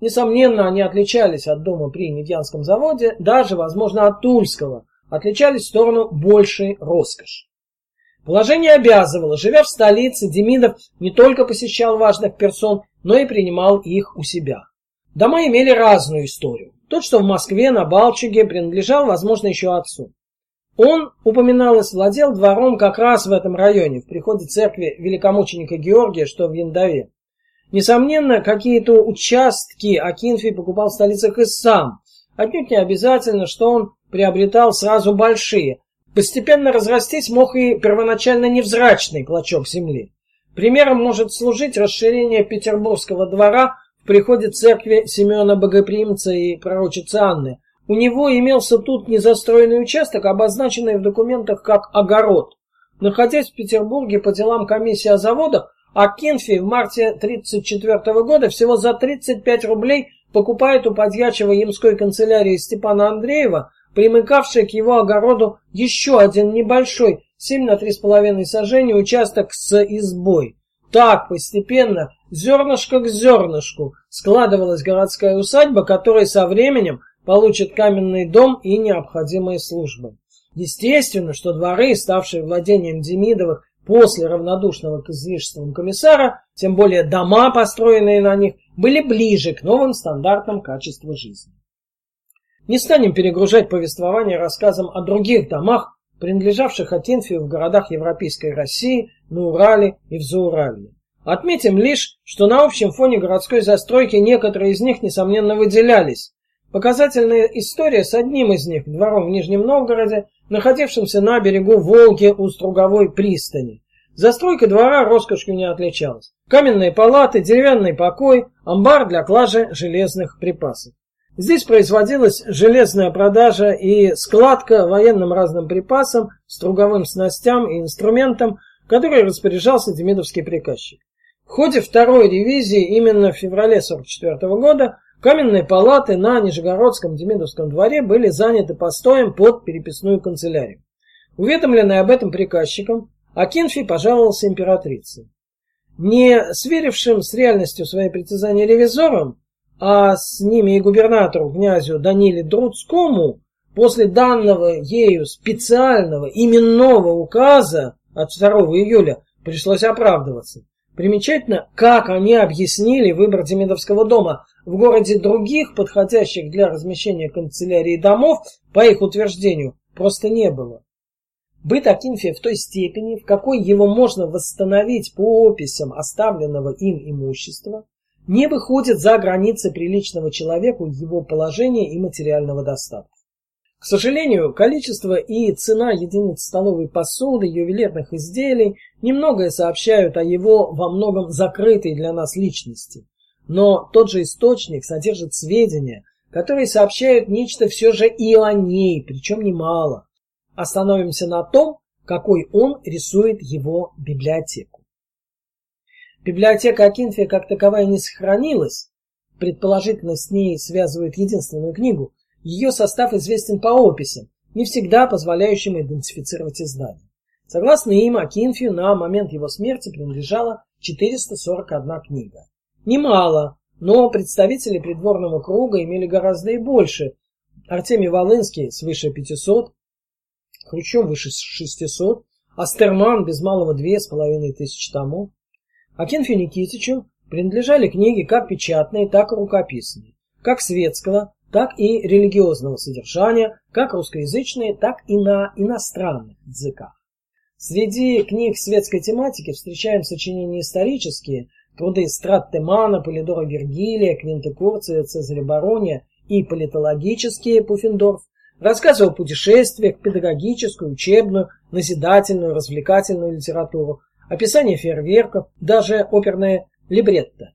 Несомненно, они отличались от дома при Невьянском заводе, даже, возможно, от Тульского, отличались в сторону большей роскоши. Положение обязывало, живя в столице, Демидов не только посещал важных персон, но и принимал их у себя. Дома имели разную историю. Тот, что в Москве на Балчуге, принадлежал, возможно, еще отцу. Он, упоминалось, владел двором как раз в этом районе, в приходе церкви великомученика Георгия, что в Яндове. Несомненно, какие-то участки Акинфий покупал в столицах и сам. Отнюдь не обязательно, что он приобретал сразу большие. Постепенно разрастись мог и первоначально невзрачный клочок земли. Примером может служить расширение Петербургского двора в приходе церкви Симеона Богоприимца и пророчицы Анны. У него имелся тут незастроенный участок, обозначенный в документах как огород. Находясь в Петербурге по делам комиссии о заводах, Акинфи в марте 1934 года всего за 35 рублей покупает у подьячего ямской канцелярии Степана Андреева, примыкавший к его огороду, еще один небольшой 7 на 3,5 сажений участок с избой. Так постепенно, зернышко к зернышку, складывалась городская усадьба, которая со временем получит каменный дом и необходимые службы. Естественно, что дворы, ставшие владением Демидовых после равнодушного к излишествам комиссара, тем более дома, построенные на них, были ближе к новым стандартам качества жизни. Не станем перегружать повествование рассказом о других домах, принадлежавших Атинфию в городах Европейской России, на Урале и в Зауралье. Отметим лишь, что на общем фоне городской застройки некоторые из них, несомненно, выделялись. Показательная история с одним из них, двором в Нижнем Новгороде, находившимся на берегу Волги у Струговой пристани. Застройка двора роскошью не отличалась. Каменные палаты, деревянный покой, амбар для клажи железных припасов. Здесь производилась железная продажа и складка военным разным припасам, струговым снастям и инструментам, который распоряжался демидовский приказчик. В ходе второй ревизии именно в феврале 44 года каменные палаты на Нижегородском Демидовском дворе были заняты постоем под переписную канцелярию. Уведомленный об этом приказчиком, Акинфий пожаловался императрице. Не сверившим с реальностью свои притязания ревизорам, а с ними и губернатору князю Даниле Друцкому после данного ею специального именного указа от 2 июля пришлось оправдываться. Примечательно, как они объяснили выбор Демидовского дома. В городе других, подходящих для размещения канцелярии домов, по их утверждению, просто не было. Быт Акинфия в той степени, в какой его можно восстановить по описям оставленного им имущества, не выходит за границы приличного человеку его положения и материального достатка. К сожалению, количество и цена единиц столовой посуды, ювелирных изделий немногое сообщают о его во многом закрытой для нас личности. Но тот же источник содержит сведения, которые сообщают нечто все же и о ней, причем немало. Остановимся на том, какой он рисует его библиотеку. Библиотека Акинфия как таковая не сохранилась, предположительно с ней связывают единственную книгу. Ее состав известен по описям, не всегда позволяющим идентифицировать издание. Согласно им, Акинфию на момент его смерти принадлежала 441 книга. Немало, но представители придворного круга имели гораздо и больше. Артемий Волынский свыше 500, Хрущев выше 600, Астерман без малого две с половиной тысяч томов. Акинфию Никитичу принадлежали книги как печатные, так и рукописные, как светского, так и религиозного содержания, как русскоязычные, так и на иностранных языках. Среди книг светской тематики встречаем сочинения исторические, труды Страттемана, Полидора Вергилия, Квинта Курция, Цезаря Барония и политологические Пуффендорф, рассказы о путешествиях, педагогическую, учебную, назидательную, развлекательную литературу, описание фейерверков, даже оперное либретто.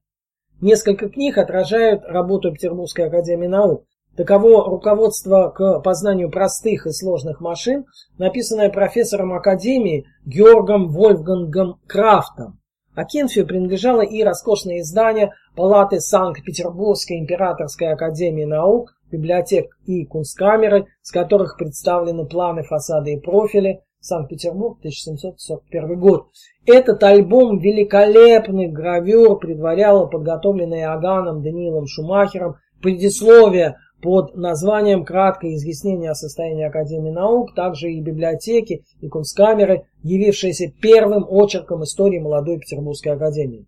Несколько книг отражают работу Петербургской академии наук. Таково руководство к познанию простых и сложных машин, написанное профессором академии Георгом Вольфгангом Крафтом. А Кенфию принадлежало и роскошное издание Палаты Санкт-Петербургской императорской академии наук, библиотек и кунсткамеры, с которых представлены планы, фасады и профили, Санкт-Петербург, 1741 год. Этот альбом великолепных гравюр предваряло подготовленное Аганом Даниилом Шумахером предисловие под названием «Краткое изъяснение о состоянии Академии наук», также и библиотеки, и кунсткамеры, явившиеся первым очерком истории молодой Петербургской академии.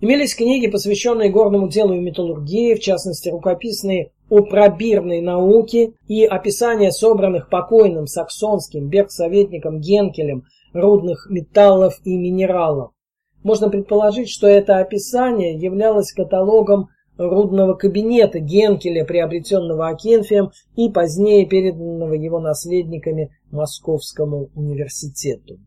Имелись книги, посвященные горному делу и металлургии, в частности рукописные о пробирной науке и описание собранных покойным саксонским бергсоветником Генкелем рудных металлов и минералов. Можно предположить, что это описание являлось каталогом рудного кабинета Генкеля, приобретенного Акинфием и позднее переданного его наследниками Московскому университету.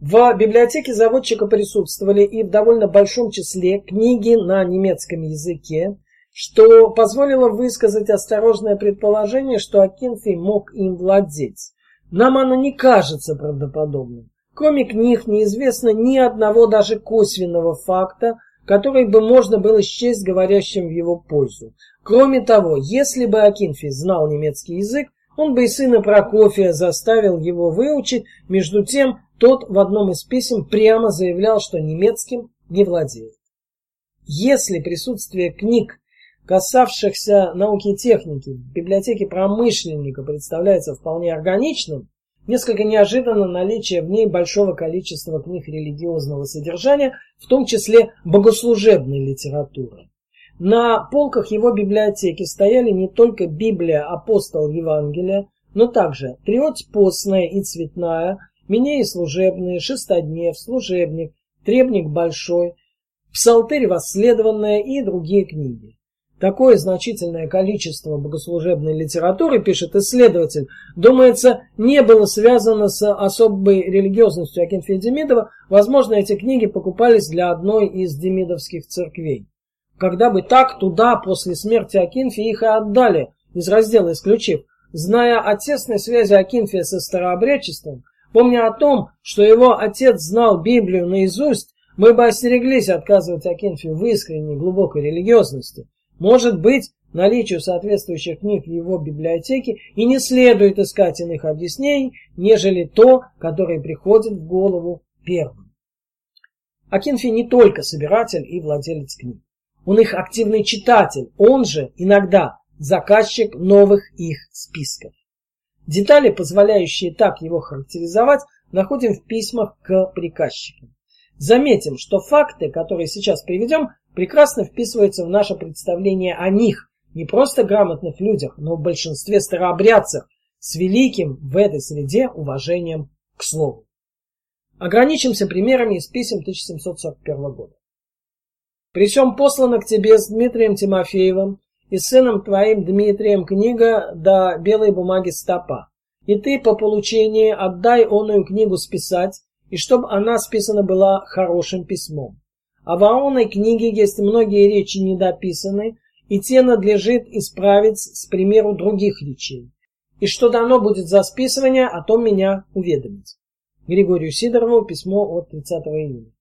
В библиотеке заводчика присутствовали и в довольно большом числе книги на немецком языке, что позволило высказать осторожное предположение, что Акинфий мог им владеть. Нам оно не кажется правдоподобным. Кроме книг неизвестно ни одного даже косвенного факта, который бы можно было счесть говорящим в его пользу. Кроме того, если бы Акинфий знал немецкий язык, он бы и сына Прокофия заставил его выучить, между тем тот в одном из писем прямо заявлял, что немецким не владеет. Если присутствие книг, касавшихся науки и техники, в библиотеке промышленника представляется вполне органичным, несколько неожиданно наличие в ней большого количества книг религиозного содержания, в том числе богослужебной литературы. На полках его библиотеки стояли не только Библия, Апостол, Евангелия, но также Треть постная и цветная, Минеи служебные, Шестоднев, Служебник, Требник большой, Псалтырь восследованная и другие книги. Такое значительное количество богослужебной литературы, пишет исследователь, думается, не было связано с особой религиозностью Акинфея Демидова. Возможно, эти книги покупались для одной из демидовских церквей. Когда бы так, туда после смерти Акинфия их и отдали, из раздела исключив. Зная о тесной связи Акинфия со старообрядчеством, помня о том, что его отец знал Библию наизусть, мы бы остереглись отказывать Акинфию в искренней глубокой религиозности. Может быть, наличию соответствующих книг в его библиотеке и не следует искать иных объяснений, нежели то, которое приходит в голову первым. Акинфий не только собиратель и владелец книг. Он их активный читатель, он же иногда заказчик новых их списков. Детали, позволяющие так его характеризовать, находим в письмах к приказчикам. Заметим, что факты, которые сейчас приведем, прекрасно вписываются в наше представление о них, не просто грамотных людях, но в большинстве старообрядцев, с великим в этой среде уважением к слову. Ограничимся примерами из писем 1741 года. При всем послана к тебе с Дмитрием Тимофеевым и сыном твоим Дмитрием книга до белой бумаги стопа. И ты по получении отдай оную книгу списать, и чтоб она списана была хорошим письмом. А в оной книге есть многие речи недописаны, и те надлежит исправить с примеру других речей. И что дано будет за списывание, о том меня уведомить. Григорию Сидорову письмо от 30 июня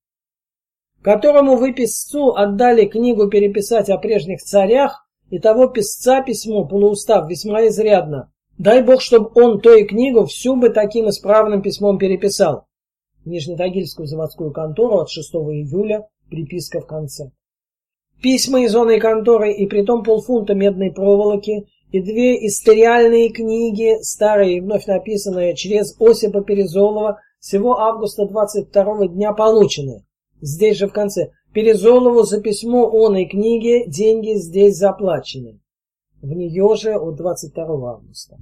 которому вы писцу отдали книгу переписать о прежних царях, и того писца письмо полуустав весьма изрядно. Дай Бог, чтобы он то и книгу всю бы таким исправным письмом переписал. Нижнетагильскую заводскую контору от 6 июля, приписка в конце. Письма из оной конторы и притом полфунта медной проволоки и две историальные книги, старые и вновь написанные через Осипа Перезолова, всего августа 22 дня получены. Здесь же в конце. Перезолову за письмо оной книги деньги здесь заплачены. В нее же от 22 августа.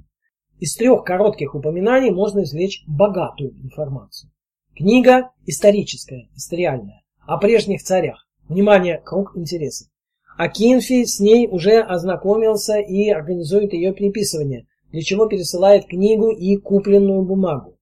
Из трех коротких упоминаний можно извлечь богатую информацию. Книга историческая, историальная, о прежних царях. Внимание, круг интересов. Акинфий с ней уже ознакомился и организует ее переписывание, для чего пересылает книгу и купленную бумагу.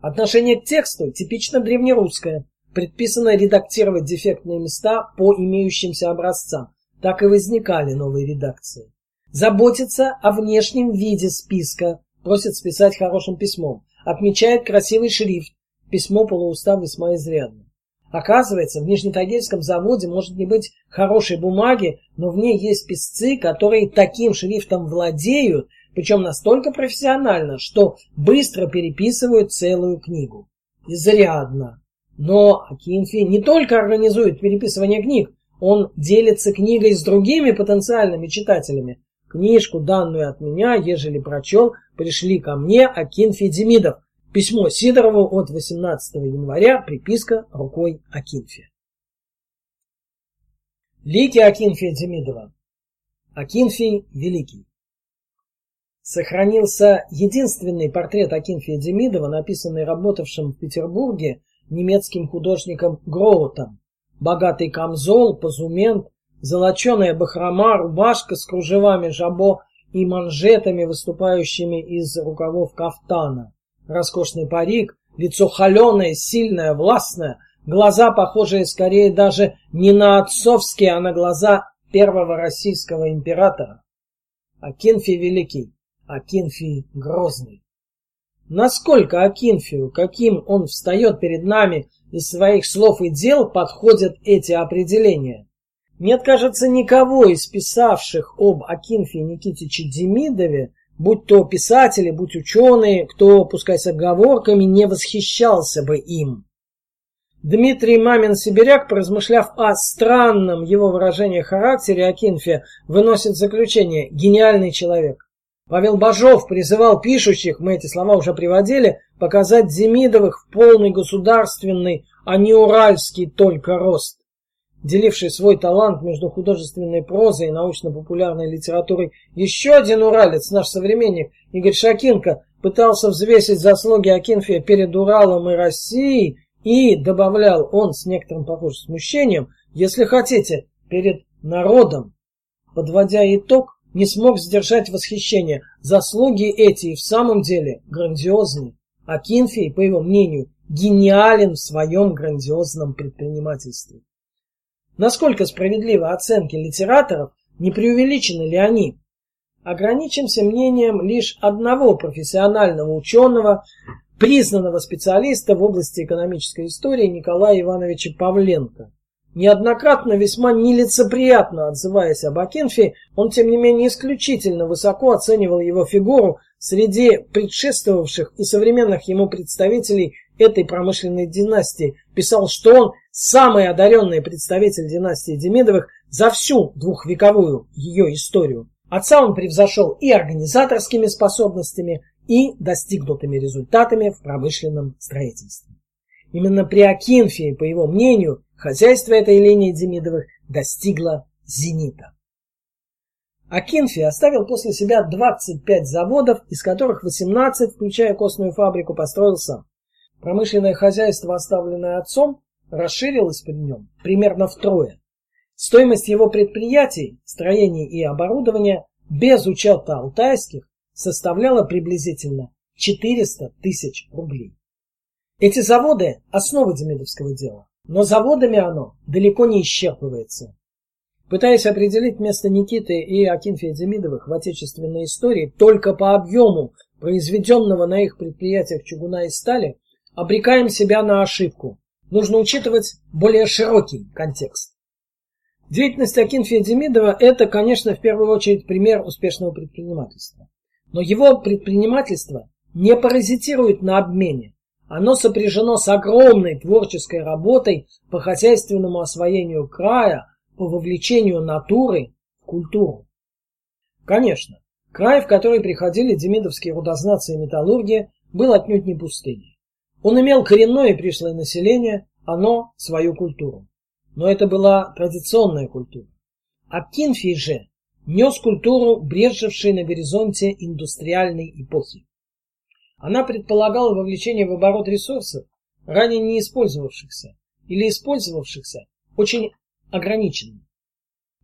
Отношение к тексту типично древнерусское – предписано редактировать дефектные места по имеющимся образцам. Так и возникали новые редакции. Заботится о внешнем виде списка, просит списать хорошим письмом. Отмечает красивый шрифт. Письмо полуустав весьма изрядно. Оказывается, в Нижнетагильском заводе может не быть хорошей бумаги, но в ней есть писцы, которые таким шрифтом владеют, причем настолько профессионально, что быстро переписывают целую книгу. Изрядно. Но Акинфи не только организует переписывание книг, он делится книгой с другими потенциальными читателями. Книжку, данную от меня, ежели прочел, пришли ко мне Акинфи Демидов. Письмо Сидорову от 18 января, приписка рукой Акинфи. Лики Акинфия Демидова. Акинфий Великий. Сохранился единственный портрет Акинфия Демидова, написанный работавшим в Петербурге немецким художником Гроутом. Богатый камзол, позумент, золоченая бахрома, рубашка с кружевами жабо и манжетами, выступающими из рукавов кафтана, роскошный парик, лицо холеное, сильное, властное, глаза, похожие скорее даже не на отцовские, а на глаза первого российского императора. Акинфий Великий, Акинфий Грозный. Насколько Акинфию, каким он встает перед нами из своих слов и дел, подходят эти определения? Нет, кажется, никого из писавших об Акинфии Никитиче Демидове, будь то писатели, будь ученые, кто, пускай с оговорками, не восхищался бы им. Дмитрий Мамин-Сибиряк, поразмышляв о странном его выражении характере Акинфия, выносит заключение «гениальный человек». Павел Бажов призывал пишущих, мы эти слова уже приводили, показать Демидовых в полный государственный, а не уральский только рост. Деливший свой талант между художественной прозой и научно-популярной литературой, еще один уралец, наш современник Игорь Шакинко, пытался взвесить заслуги Акинфия перед Уралом и Россией и, добавлял он с некоторым, похоже, смущением, если хотите, перед народом. Подводя итог, не смог сдержать восхищение. Заслуги эти и в самом деле грандиозны. А Кинфей, по его мнению, гениален в своем грандиозном предпринимательстве. Насколько справедливы оценки литераторов, не преувеличены ли они? Ограничимся мнением лишь одного профессионального ученого, признанного специалиста в области экономической истории Николая Ивановича Павленко. Неоднократно весьма нелицеприятно отзываясь об Акинфе, он тем не менее исключительно высоко оценивал его фигуру среди предшествовавших и современных ему представителей этой промышленной династии. Писал, что он самый одаренный представитель династии Демидовых за всю двухвековую ее историю. Отца он превзошел и организаторскими способностями, и достигнутыми результатами в промышленном строительстве. Именно при Акинфии, по его мнению, Хозяйство этой линии Демидовых достигло зенита. Акинфи оставил после себя 25 заводов, из которых 18, включая костную фабрику, построил сам. Промышленное хозяйство, оставленное отцом, расширилось при нем примерно втрое. Стоимость его предприятий, строений и оборудования без учета алтайских составляла приблизительно 400 тысяч рублей. Эти заводы – основа демидовского дела. Но заводами оно далеко не исчерпывается. Пытаясь определить место Никиты и Акинфия Демидовых в отечественной истории только по объему произведенного на их предприятиях чугуна и стали, обрекаем себя на ошибку. Нужно учитывать более широкий контекст. Деятельность Акинфия Демидова – это, конечно, в первую очередь пример успешного предпринимательства. Но его предпринимательство не паразитирует на обмене, оно сопряжено с огромной творческой работой по хозяйственному освоению края, по вовлечению натуры в культуру. Конечно, край, в который приходили демидовские рудознатцы и металлурги, был отнюдь не пустыней. Он имел коренное пришлое население, оно свою культуру. Но это была традиционная культура. А Кинфий же нес культуру, брежевшей на горизонте индустриальной эпохи. Она предполагала вовлечение в оборот ресурсов, ранее не использовавшихся или использовавшихся очень ограниченно.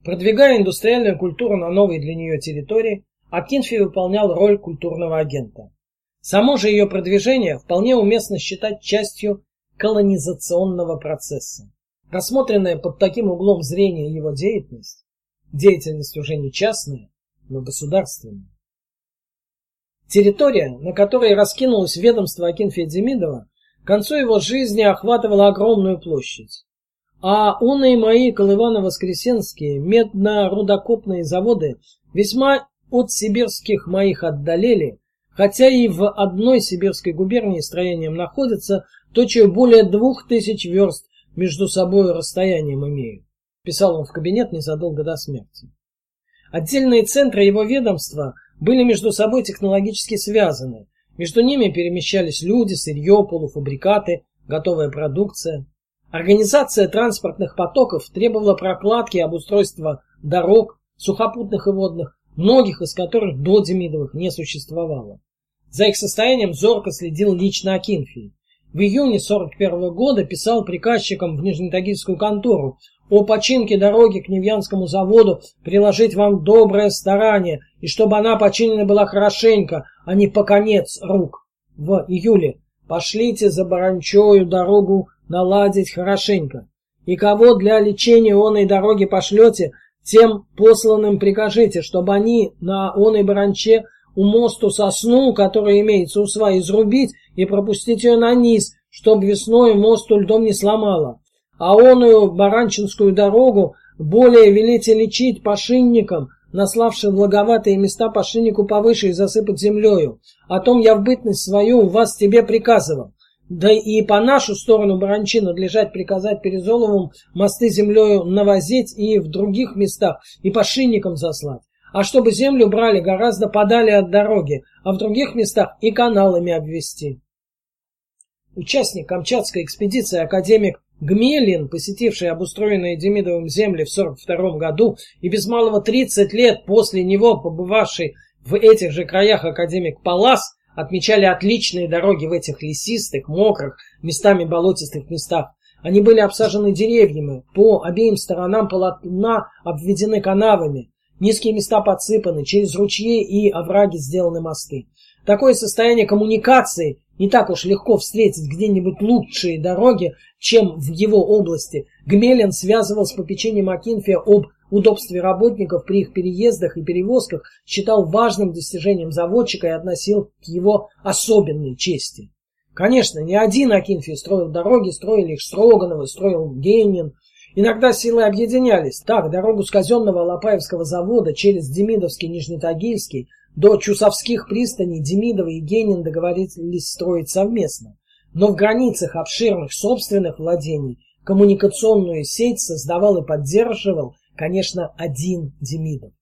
Продвигая индустриальную культуру на новые для нее территории, Акинфи выполнял роль культурного агента. Само же ее продвижение вполне уместно считать частью колонизационного процесса. Рассмотренная под таким углом зрения его деятельность, деятельность уже не частная, но государственная, Территория, на которой раскинулось ведомство Акинфия Демидова, к концу его жизни охватывала огромную площадь. А он и мои Колывано-Воскресенские медно-рудокопные заводы весьма от сибирских моих отдалели, хотя и в одной сибирской губернии строением находятся, точно более двух тысяч верст между собой расстоянием имеют. Писал он в кабинет незадолго до смерти. Отдельные центры его ведомства были между собой технологически связаны. Между ними перемещались люди, сырье, полуфабрикаты, готовая продукция. Организация транспортных потоков требовала прокладки и обустройства дорог, сухопутных и водных, многих из которых до Демидовых не существовало. За их состоянием зорко следил лично Акинфий. В июне 41 года писал приказчикам в Нижнетагильскую контору о починке дороги к Невьянскому заводу приложить вам доброе старание, и чтобы она починена была хорошенько, а не по конец рук. В июле пошлите за Баранчою дорогу наладить хорошенько. И кого для лечения оной дороги пошлете, тем посланным прикажите, чтобы они на оной баранче у мосту сосну, которая имеется у сваи, изрубить и пропустить ее на низ, чтобы весной мосту льдом не сломало. А оную баранчинскую дорогу более велите лечить пошинникам, наславшим благоватые места пошиннику повыше и засыпать землею. О том я в бытность свою вас тебе приказывал. Да и по нашу сторону Баранчи надлежать приказать Перезоловым мосты землею навозить и в других местах, и по шинникам заслать. А чтобы землю брали гораздо подали от дороги, а в других местах и каналами обвести. Участник Камчатской экспедиции академик Гмелин, посетивший обустроенные Демидовым земли в 42 году и без малого 30 лет после него побывавший в этих же краях академик Палас, отмечали отличные дороги в этих лесистых, мокрых, местами болотистых местах. Они были обсажены деревьями, по обеим сторонам полотна обведены канавами, низкие места подсыпаны, через ручьи и овраги сделаны мосты. Такое состояние коммуникации не так уж легко встретить где-нибудь лучшие дороги, чем в его области. Гмелин связывал с попечением Акинфия об удобстве работников при их переездах и перевозках, считал важным достижением заводчика и относил к его особенной чести. Конечно, не один Акинфий строил дороги, строили их Строгановы, строил Гейнин. Иногда силы объединялись. Так, дорогу с казенного Лопаевского завода через Демидовский Нижнетагильский до Чусовских пристаней Демидова и Генин договорились строить совместно. Но в границах обширных собственных владений коммуникационную сеть создавал и поддерживал конечно, один Демидов.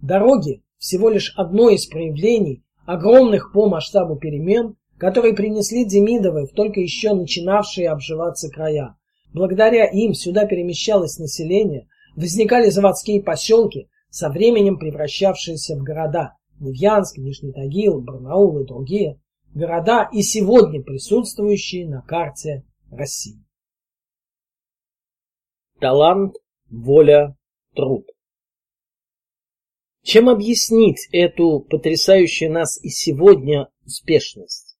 Дороги всего лишь одно из проявлений огромных по масштабу перемен, которые принесли Демидовы в только еще начинавшие обживаться края. Благодаря им сюда перемещалось население, возникали заводские поселки, со временем превращавшиеся в города. Невьянск, Нижний Тагил, Барнаул и другие. Города и сегодня присутствующие на карте России. Талант, воля, труд. Чем объяснить эту потрясающую нас и сегодня успешность?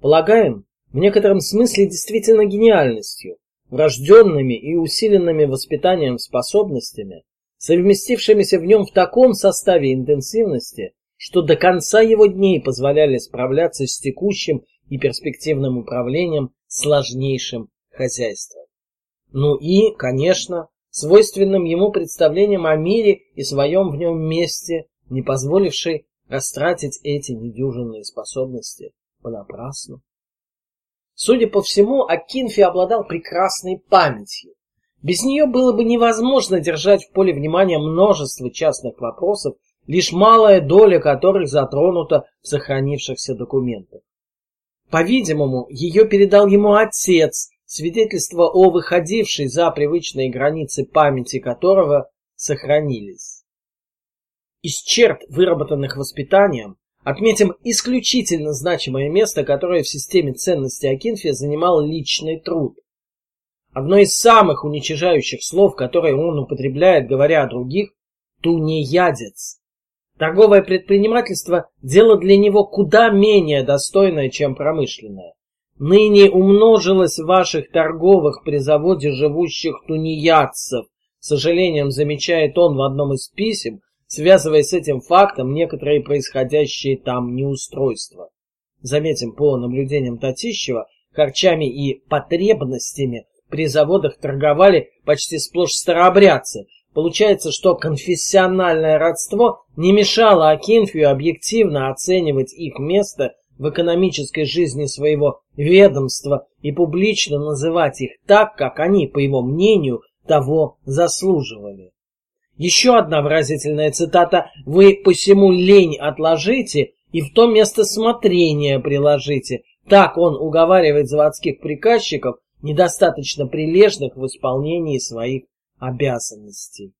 Полагаем, в некотором смысле действительно гениальностью, врожденными и усиленными воспитанием способностями, совместившимися в нем в таком составе интенсивности, что до конца его дней позволяли справляться с текущим и перспективным управлением сложнейшим хозяйством. Ну и, конечно, свойственным ему представлением о мире и своем в нем месте, не позволивший растратить эти недюжинные способности понапрасну. Судя по всему, Акинфи обладал прекрасной памятью. Без нее было бы невозможно держать в поле внимания множество частных вопросов, лишь малая доля которых затронута в сохранившихся документах. По-видимому, ее передал ему отец, свидетельство о выходившей за привычные границы памяти которого сохранились. Из черт, выработанных воспитанием, отметим исключительно значимое место, которое в системе ценностей Акинфия занимал личный труд. Одно из самых уничижающих слов, которые он употребляет, говоря о других, тунеядец. Торговое предпринимательство – дело для него куда менее достойное, чем промышленное. Ныне умножилось ваших торговых при заводе живущих тунеядцев. С сожалением замечает он в одном из писем, связывая с этим фактом некоторые происходящие там неустройства. Заметим по наблюдениям Татищева, харчами и потребностями при заводах торговали почти сплошь старообрядцы. Получается, что конфессиональное родство не мешало Акинфию объективно оценивать их место в экономической жизни своего ведомства и публично называть их так, как они, по его мнению, того заслуживали. Еще одна выразительная цитата «Вы посему лень отложите и в то место смотрения приложите». Так он уговаривает заводских приказчиков, недостаточно прилежных в исполнении своих обязанностей.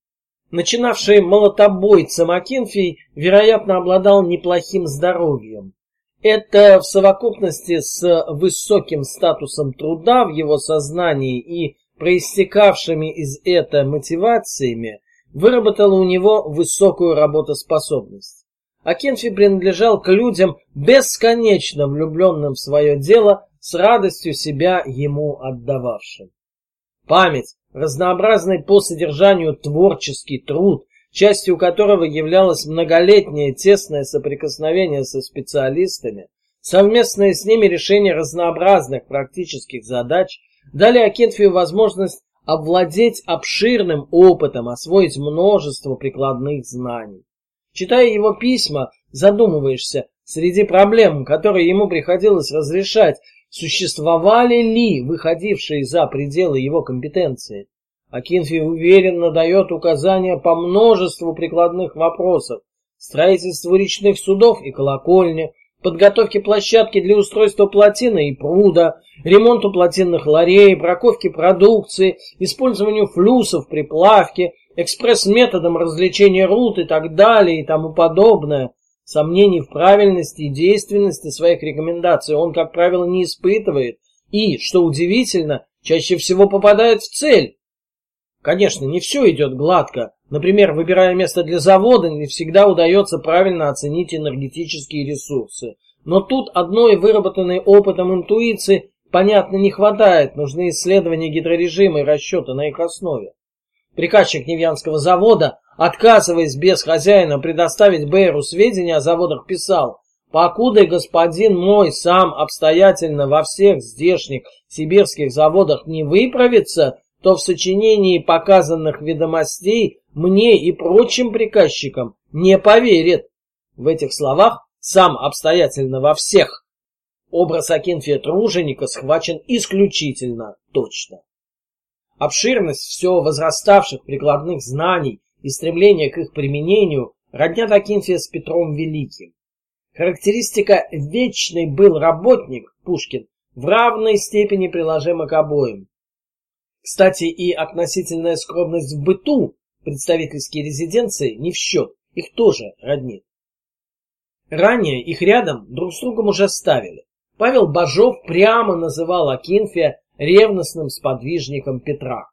Начинавший молотобойцем Акинфий, вероятно, обладал неплохим здоровьем. Это в совокупности с высоким статусом труда в его сознании и проистекавшими из этого мотивациями, выработала у него высокую работоспособность. Акинфи принадлежал к людям, бесконечно влюбленным в свое дело, с радостью себя ему отдававшим. Память, разнообразный по содержанию творческий труд, частью которого являлось многолетнее тесное соприкосновение со специалистами, совместное с ними решение разнообразных практических задач, дали Акинфию возможность овладеть обширным опытом, освоить множество прикладных знаний. Читая его письма, задумываешься, среди проблем, которые ему приходилось разрешать, существовали ли выходившие за пределы его компетенции. Акинфи уверенно дает указания по множеству прикладных вопросов, строительству речных судов и колокольни, подготовке площадки для устройства плотины и пруда, ремонту плотинных ларей, браковке продукции, использованию флюсов при плавке, экспресс-методом развлечения руд и так далее и тому подобное. Сомнений в правильности и действенности своих рекомендаций он, как правило, не испытывает и, что удивительно, чаще всего попадает в цель. Конечно, не все идет гладко. Например, выбирая место для завода, не всегда удается правильно оценить энергетические ресурсы. Но тут одной выработанной опытом интуиции, понятно, не хватает. Нужны исследования гидрорежима и расчеты на их основе. Приказчик Невьянского завода, отказываясь без хозяина предоставить Бейру сведения о заводах, писал «Покуда господин мой сам обстоятельно во всех здешних сибирских заводах не выправится, то в сочинении показанных ведомостей мне и прочим приказчикам не поверит. В этих словах сам обстоятельно во всех. Образ Акинфия Труженика схвачен исключительно точно. Обширность все возраставших прикладных знаний и стремление к их применению роднят Акинфия с Петром Великим. Характеристика «вечный был работник» Пушкин в равной степени приложима к обоим. Кстати, и относительная скромность в быту представительские резиденции не в счет, их тоже роднит. Ранее их рядом друг с другом уже ставили. Павел Бажов прямо называл Акинфия ревностным сподвижником Петра.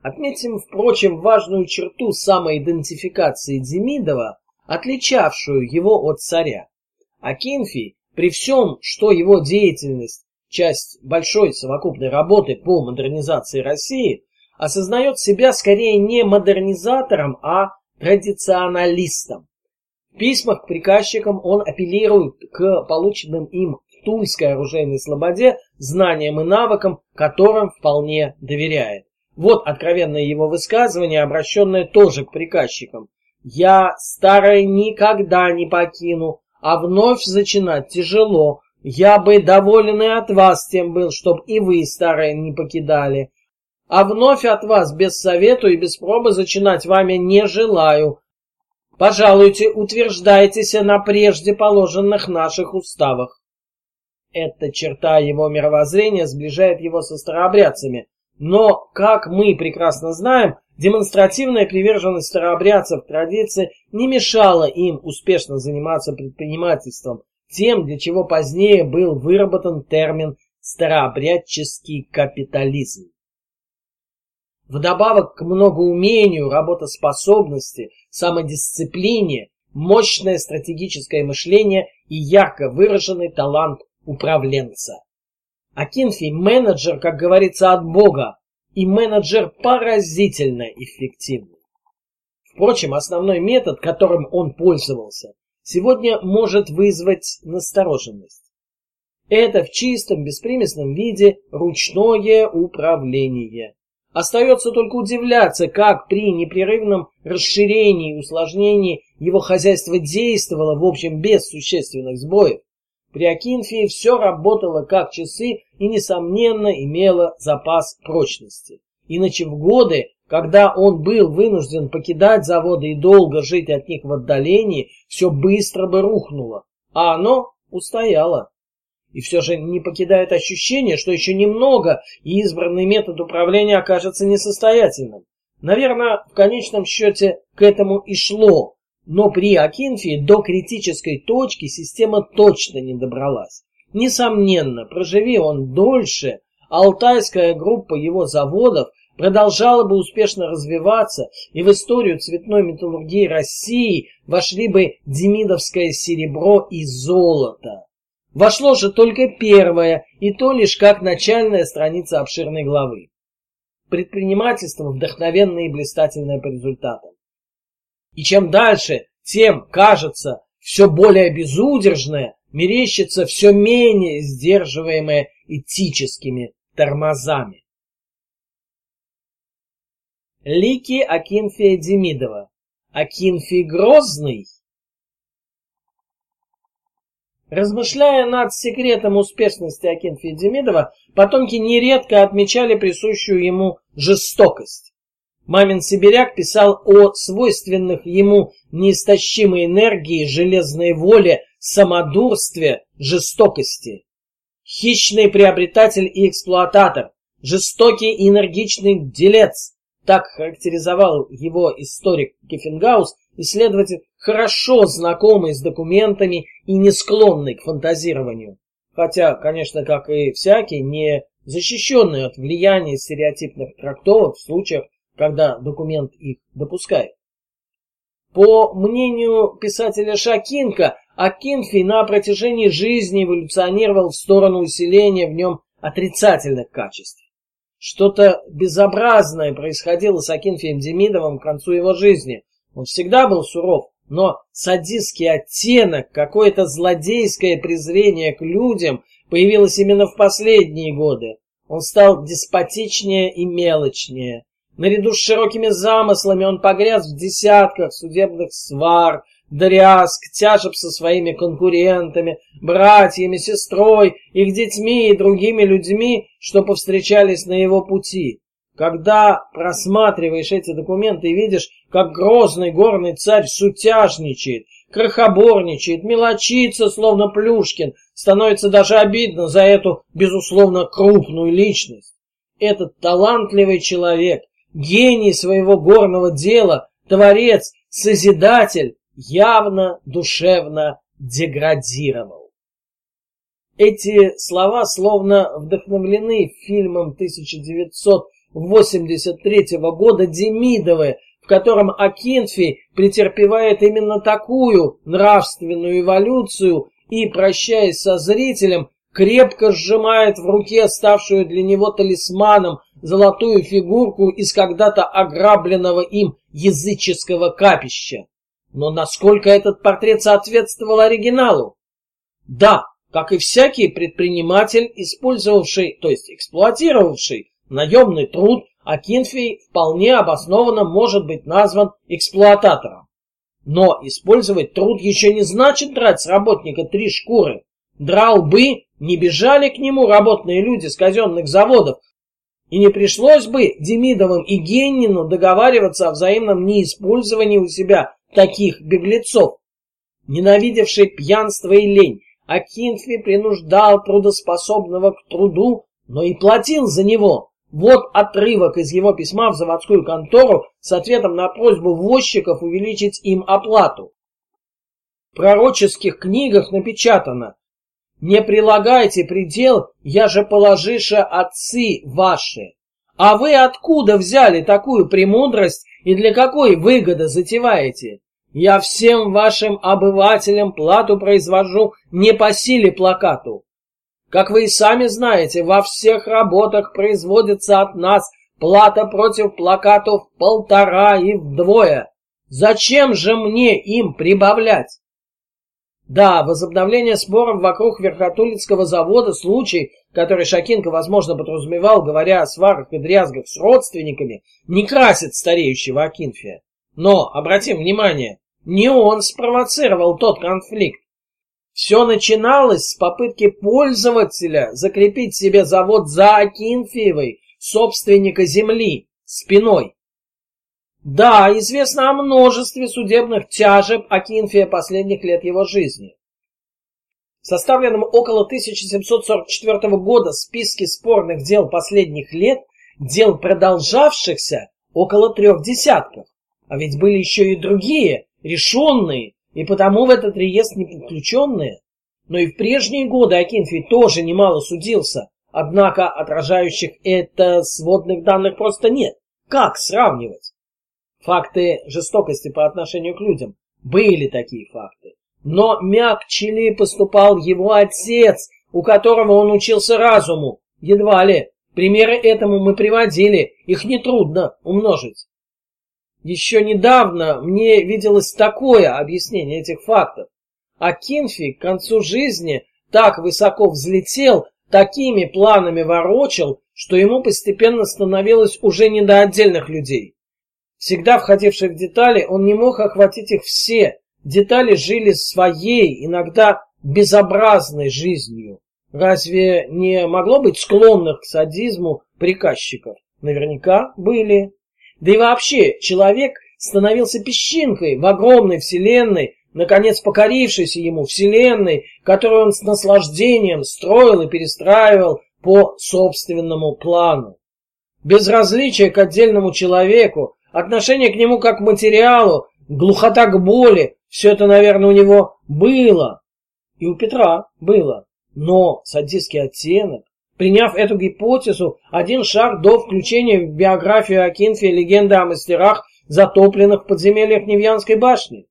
Отметим, впрочем, важную черту самоидентификации Демидова, отличавшую его от царя. Акинфий, при всем, что его деятельность часть большой совокупной работы по модернизации России, осознает себя скорее не модернизатором, а традиционалистом. В письмах к приказчикам он апеллирует к полученным им в Тульской оружейной слободе знаниям и навыкам, которым вполне доверяет. Вот откровенное его высказывание, обращенное тоже к приказчикам. «Я старое никогда не покину, а вновь зачинать тяжело, я бы доволен и от вас тем был, чтоб и вы, старое, не покидали. А вновь от вас без совету и без пробы зачинать вами не желаю. Пожалуйте, утверждайтесь на прежде положенных наших уставах. Эта черта его мировоззрения сближает его со старообрядцами. Но, как мы прекрасно знаем, демонстративная приверженность старообрядцев традиции не мешала им успешно заниматься предпринимательством, тем, для чего позднее был выработан термин «старообрядческий капитализм». Вдобавок к многоумению, работоспособности, самодисциплине, мощное стратегическое мышление и ярко выраженный талант управленца. Акинфий – менеджер, как говорится, от Бога, и менеджер поразительно эффективный. Впрочем, основной метод, которым он пользовался, сегодня может вызвать настороженность. Это в чистом, беспримесном виде ручное управление. Остается только удивляться, как при непрерывном расширении и усложнении его хозяйство действовало, в общем, без существенных сбоев. При Акинфии все работало как часы и, несомненно, имело запас прочности. Иначе в годы, когда он был вынужден покидать заводы и долго жить от них в отдалении, все быстро бы рухнуло, а оно устояло. И все же не покидает ощущение, что еще немного, и избранный метод управления окажется несостоятельным. Наверное, в конечном счете к этому и шло, но при Акинфии до критической точки система точно не добралась. Несомненно, проживи он дольше, алтайская группа его заводов продолжала бы успешно развиваться, и в историю цветной металлургии России вошли бы демидовское серебро и золото. Вошло же только первое, и то лишь как начальная страница обширной главы. Предпринимательство вдохновенное и блистательное по результатам. И чем дальше, тем, кажется, все более безудержное, мерещится все менее сдерживаемое этическими тормозами. Лики Акинфия Демидова. Акинфий Грозный. Размышляя над секретом успешности Акинфия Демидова, потомки нередко отмечали присущую ему жестокость. Мамин сибиряк писал о свойственных ему неистощимой энергии, железной воле, самодурстве, жестокости. Хищный приобретатель и эксплуататор, жестокий и энергичный делец. Так характеризовал его историк Кефенгаус, исследователь, хорошо знакомый с документами и не склонный к фантазированию. Хотя, конечно, как и всякий, не защищенный от влияния стереотипных трактовок в случаях, когда документ их допускает. По мнению писателя Шакинка, Акинфий на протяжении жизни эволюционировал в сторону усиления в нем отрицательных качеств. Что-то безобразное происходило с Акинфием Демидовым к концу его жизни. Он всегда был суров, но садистский оттенок, какое-то злодейское презрение к людям появилось именно в последние годы. Он стал деспотичнее и мелочнее. Наряду с широкими замыслами он погряз в десятках судебных свар, дрязг, тяжеб со своими конкурентами, братьями, сестрой, их детьми и другими людьми, что повстречались на его пути. Когда просматриваешь эти документы и видишь, как грозный горный царь сутяжничает, крохоборничает, мелочится, словно Плюшкин, становится даже обидно за эту, безусловно, крупную личность. Этот талантливый человек, гений своего горного дела, творец, созидатель, явно душевно деградировал. Эти слова словно вдохновлены фильмом 1983 года Демидовы, в котором Акинфий претерпевает именно такую нравственную эволюцию и, прощаясь со зрителем, крепко сжимает в руке ставшую для него талисманом золотую фигурку из когда-то ограбленного им языческого капища. Но насколько этот портрет соответствовал оригиналу? Да, как и всякий предприниматель, использовавший, то есть эксплуатировавший наемный труд, Акинфий вполне обоснованно может быть назван эксплуататором. Но использовать труд еще не значит драть с работника три шкуры. Драл бы, не бежали к нему работные люди с казенных заводов, и не пришлось бы Демидовым и Геннину договариваться о взаимном неиспользовании у себя таких беглецов. Ненавидевший пьянство и лень, Акинфи принуждал трудоспособного к труду, но и платил за него. Вот отрывок из его письма в заводскую контору с ответом на просьбу возчиков увеличить им оплату. В пророческих книгах напечатано «Не прилагайте предел, я же положиша отцы ваши». А вы откуда взяли такую премудрость и для какой выгоды затеваете? Я всем вашим обывателям плату произвожу не по силе плакату. Как вы и сами знаете, во всех работах производится от нас плата против плакатов полтора и вдвое. Зачем же мне им прибавлять? Да, возобновление споров вокруг Верхотулицкого завода, случай, который Шакинко, возможно, подразумевал, говоря о сварах и дрязгах с родственниками, не красит стареющего Акинфия. Но, обратим внимание, не он спровоцировал тот конфликт. Все начиналось с попытки пользователя закрепить себе завод за Акинфеевой, собственника земли, спиной. Да, известно о множестве судебных тяжеб Акинфия последних лет его жизни. В составленном около 1744 года списке спорных дел последних лет, дел продолжавшихся, около трех десятков. А ведь были еще и другие, решенные, и потому в этот реестр не подключенные. Но и в прежние годы Акинфий тоже немало судился, Однако отражающих это сводных данных просто нет. Как сравнивать? Факты жестокости по отношению к людям. Были такие факты. Но мягче ли поступал его отец, у которого он учился разуму? Едва ли. Примеры этому мы приводили, их нетрудно умножить. Еще недавно мне виделось такое объяснение этих фактов. А Кинфи к концу жизни так высоко взлетел, такими планами ворочал, что ему постепенно становилось уже не до отдельных людей. Всегда входивший в детали, он не мог охватить их все. Детали жили своей, иногда безобразной жизнью. Разве не могло быть склонных к садизму приказчиков? Наверняка были. Да и вообще, человек становился песчинкой в огромной вселенной, наконец покорившейся ему вселенной, которую он с наслаждением строил и перестраивал по собственному плану. Безразличие к отдельному человеку, отношение к нему как к материалу, глухота к боли, все это, наверное, у него было. И у Петра было. Но садистский оттенок, приняв эту гипотезу, один шаг до включения в биографию Акинфия легенды о мастерах, затопленных в подземельях Невьянской башни.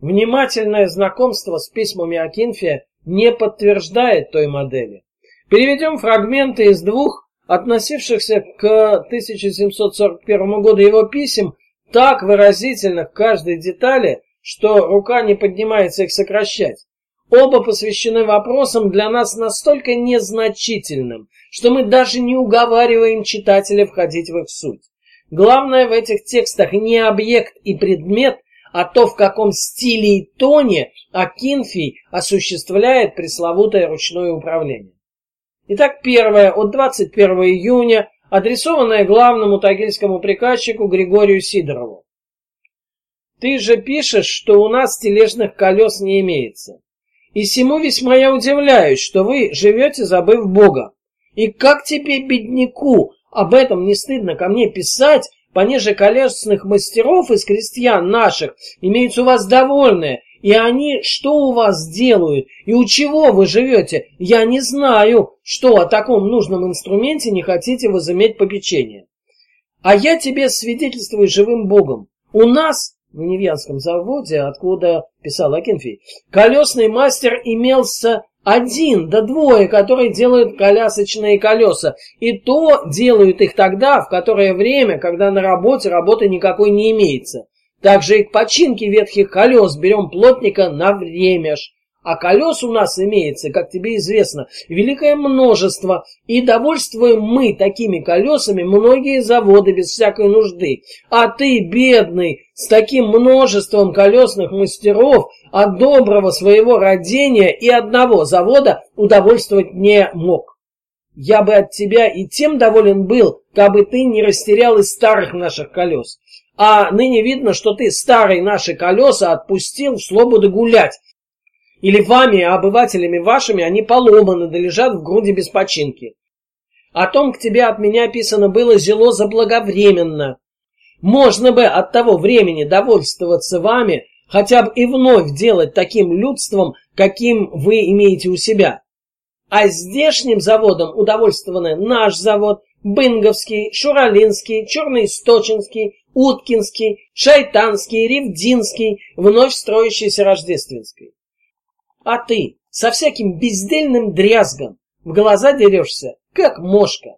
Внимательное знакомство с письмами Акинфия не подтверждает той модели. Переведем фрагменты из двух относившихся к 1741 году его писем, так выразительных каждой детали, что рука не поднимается их сокращать. Оба посвящены вопросам для нас настолько незначительным, что мы даже не уговариваем читателя входить в их суть. Главное в этих текстах не объект и предмет, а то, в каком стиле и тоне Акинфий осуществляет пресловутое ручное управление. Итак, первое от 21 июня, адресованное главному тагильскому приказчику Григорию Сидорову. Ты же пишешь, что у нас тележных колес не имеется. И всему весьма я удивляюсь, что вы живете, забыв Бога. И как тебе, бедняку, об этом не стыдно ко мне писать, понеже колесных мастеров из крестьян наших имеются у вас довольные, и они что у вас делают, и у чего вы живете, я не знаю, что о таком нужном инструменте не хотите возыметь попечение. А я тебе свидетельствую живым Богом. У нас в Невьянском заводе, откуда писал Акинфий, колесный мастер имелся один, да двое, которые делают колясочные колеса. И то делают их тогда, в которое время, когда на работе работы никакой не имеется. Также и к починке ветхих колес берем плотника на время ж. А колес у нас имеется, как тебе известно, великое множество, и довольствуем мы такими колесами многие заводы без всякой нужды. А ты, бедный, с таким множеством колесных мастеров от доброго своего родения и одного завода удовольствовать не мог. Я бы от тебя и тем доволен был, кабы ты не растерял из старых наших колес. А ныне видно, что ты старые наши колеса отпустил в свободу гулять, или вами, обывателями вашими, они поломаны, да лежат в груди без починки. О том к тебе от меня писано было зело заблаговременно. Можно бы от того времени довольствоваться вами, хотя бы и вновь делать таким людством, каким вы имеете у себя. А здешним заводом удовольствованы наш завод, Бынговский, Шуралинский, Черноисточинский, Уткинский, Шайтанский, Ревдинский, вновь строящийся Рождественский. А ты со всяким бездельным дрязгом в глаза дерешься, как мошка.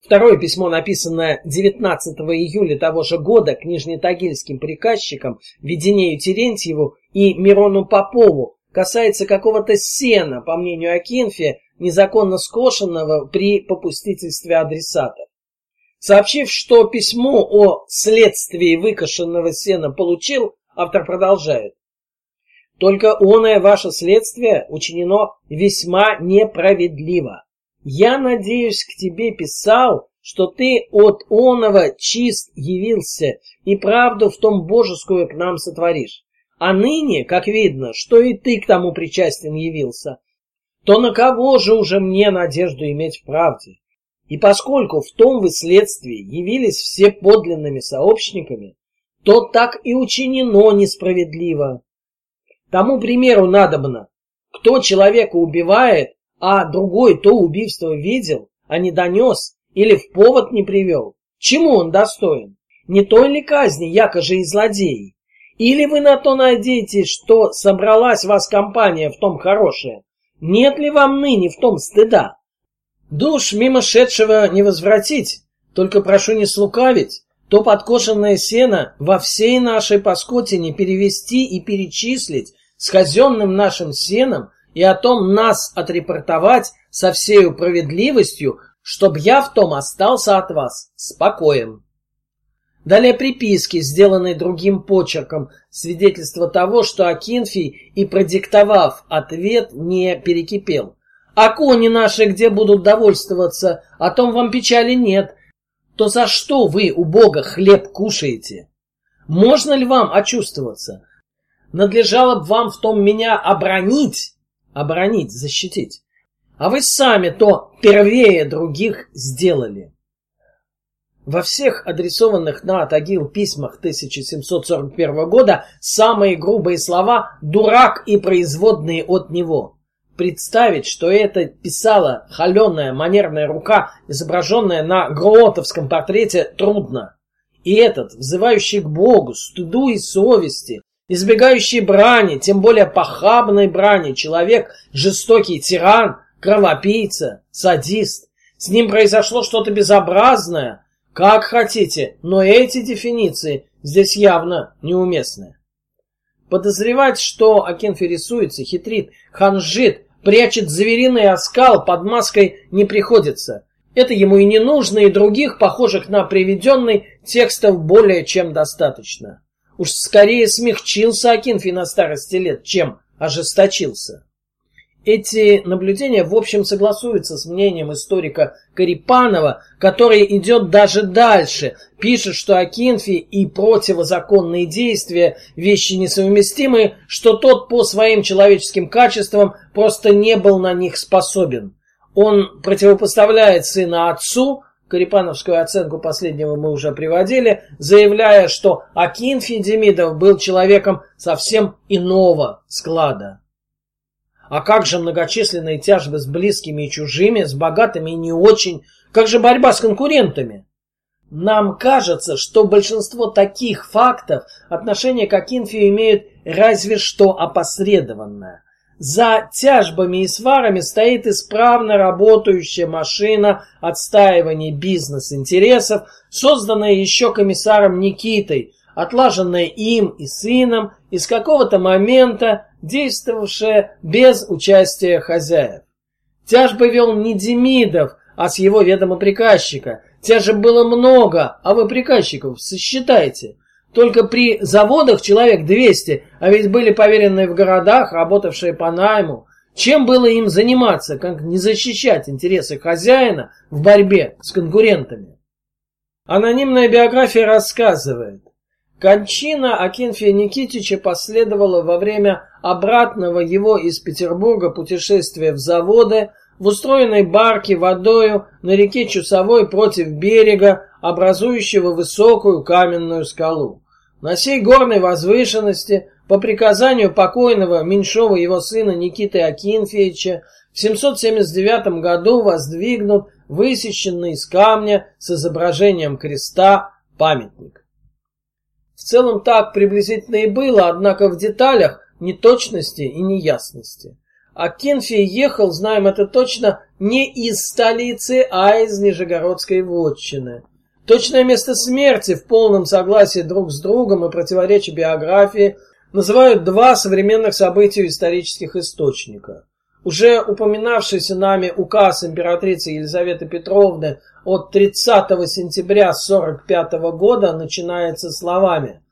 Второе письмо, написанное 19 июля того же года к нижнетагильским приказчикам Веденею Терентьеву и Мирону Попову, касается какого-то сена, по мнению Акинфия, незаконно скошенного при попустительстве адресатов. Сообщив, что письмо о следствии выкошенного сена получил, автор продолжает. Только оное ваше следствие учинено весьма неправедливо. Я надеюсь, к тебе писал, что ты от оного чист явился и правду в том божескую к нам сотворишь. А ныне, как видно, что и ты к тому причастен явился, то на кого же уже мне надежду иметь в правде? И поскольку в том вы следствии явились все подлинными сообщниками, то так и учинено несправедливо. Тому примеру надобно. Кто человека убивает, а другой то убийство видел, а не донес или в повод не привел. Чему он достоин? Не той ли казни, якоже и злодеи? Или вы на то надеетесь, что собралась вас компания в том хорошая? Нет ли вам ныне в том стыда? Душ мимо шедшего не возвратить, только прошу не слукавить, то подкошенное сено во всей нашей паскотине перевести и перечислить с казенным нашим сеном и о том нас отрепортовать со всею справедливостью, чтоб я в том остался от вас спокоен. Далее приписки, сделанные другим почерком, свидетельство того, что Акинфий и продиктовав ответ, не перекипел. А кони наши где будут довольствоваться, о том вам печали нет. То за что вы у Бога хлеб кушаете? Можно ли вам очувствоваться? Надлежало бы вам в том меня обронить, оборонить, защитить. А вы сами то первее других сделали. Во всех адресованных на Тагил письмах 1741 года самые грубые слова «дурак» и производные от него. Представить, что это писала холеная манерная рука, изображенная на Гроотовском портрете, трудно. И этот, взывающий к Богу, стыду и совести, избегающий брани, тем более похабной брани, человек, жестокий тиран, кровопийца, садист. С ним произошло что-то безобразное. Как хотите, но эти дефиниции здесь явно неуместны. Подозревать, что Акинфий рисуется, хитрит, ханжит, прячет звериный оскал под маской не приходится. Это ему и не нужно, и других, похожих на приведенный, текстов более чем достаточно. Уж скорее смягчился Акинфий на старости лет, чем ожесточился. Эти наблюдения в общем согласуются с мнением историка Карипанова, который идет даже дальше, пишет, что Акинфий и противозаконные действия – вещи несовместимые, что тот по своим человеческим качествам просто не был на них способен. Он противопоставляет сына отцу, Карипановскую оценку последнего мы уже приводили, заявляя, что Акинфи Демидов был человеком совсем иного склада. А как же многочисленные тяжбы с близкими и чужими, с богатыми и не очень? Как же борьба с конкурентами? Нам кажется, что большинство таких фактов отношение к Акинфию имеют разве что опосредованное. За тяжбами и сварами стоит исправно работающая машина отстаивания бизнес-интересов, созданная еще комиссаром Никитой, отлаженная им и сыном, из какого-то момента действовавшая без участия хозяев. Тяжбы вел не Демидов, а с его ведома приказчика. Тяжеб было много, а вы приказчиков сосчитайте. Только при заводах человек 200, а ведь были поверенные в городах, работавшие по найму. Чем было им заниматься, как не защищать интересы хозяина в борьбе с конкурентами? Анонимная биография рассказывает. Кончина Акинфия Никитича последовала во время обратного его из Петербурга путешествия в заводы, в устроенной барке водою на реке Чусовой против берега, образующего высокую каменную скалу. На сей горной возвышенности, по приказанию покойного меньшого его сына Никиты Акинфеевича, в 779 году воздвигнут высеченный из камня с изображением креста памятник. В целом так приблизительно и было, однако в деталях неточности и неясности. А Кенфи ехал, знаем это точно, не из столицы, а из Нижегородской вотчины. Точное место смерти в полном согласии друг с другом и противоречия биографии называют два современных события исторических источника. Уже упоминавшийся нами указ императрицы Елизаветы Петровны от 30 сентября 1945 года начинается словами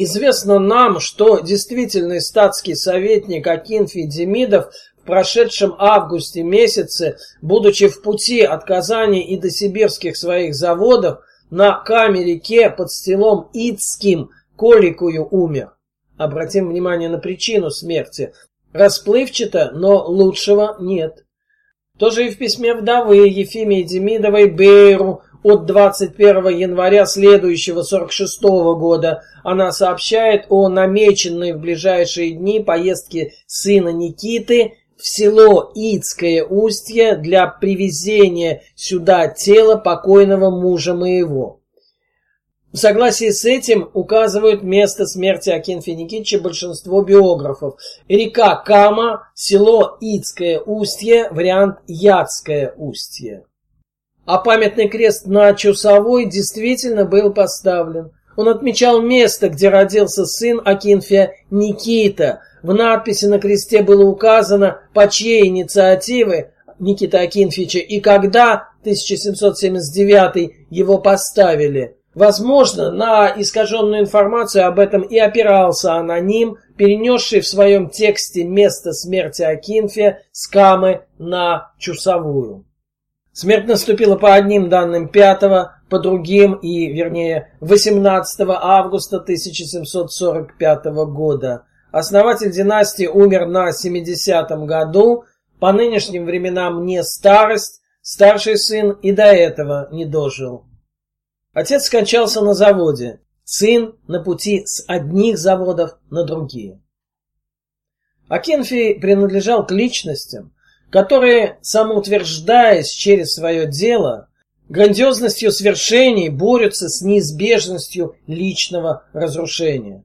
Известно нам, что действительный статский советник Акинфий Демидов в прошедшем августе месяце, будучи в пути от Казани и до сибирских своих заводов, на Каме-реке под стелом Ицким коликую умер. Обратим внимание на причину смерти. Расплывчато, но лучшего нет. Тоже и в письме вдовы Ефимии Демидовой Бейру от 21 января следующего 46 года она сообщает о намеченной в ближайшие дни поездке сына Никиты в село Ицкое устье для привезения сюда тела покойного мужа моего. В согласии с этим указывают место смерти Акинфи Никитича большинство биографов. Река Кама, село Ицкое устье, вариант Яцкое устье. А памятный крест на Чусовой действительно был поставлен. Он отмечал место, где родился сын Акинфия Никита. В надписи на кресте было указано, по чьей инициативы Никита Акинфича и когда 1779 его поставили. Возможно, на искаженную информацию об этом и опирался аноним, перенесший в своем тексте место смерти Акинфия с Камы на Чусовую. Смерть наступила по одним данным 5 по другим и, вернее, 18 августа 1745 года. Основатель династии умер на 70-м году, по нынешним временам не старость, старший сын и до этого не дожил. Отец скончался на заводе, сын на пути с одних заводов на другие. Акинфий принадлежал к личностям, которые, самоутверждаясь через свое дело, грандиозностью свершений борются с неизбежностью личного разрушения.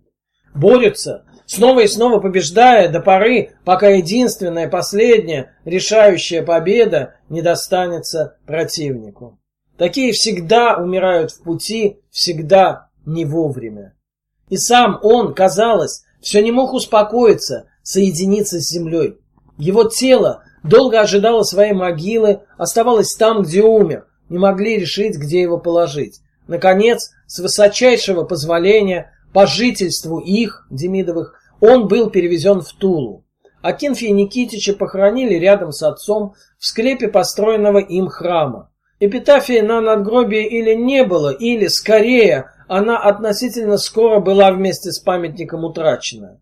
Борются, снова и снова побеждая до поры, пока единственная, последняя, решающая победа не достанется противнику. Такие всегда умирают в пути, всегда не вовремя. И сам он, казалось, все не мог успокоиться, соединиться с землей. Его тело долго ожидало своей могилы, оставалось там, где умер, не могли решить, где его положить. Наконец, с высочайшего позволения, по жительству их, Демидовых, он был перевезен в Тулу. Акинфия Никитича похоронили рядом с отцом в склепе построенного им храма. Эпитафии на надгробии или не было, или, скорее, она относительно скоро была вместе с памятником утрачена.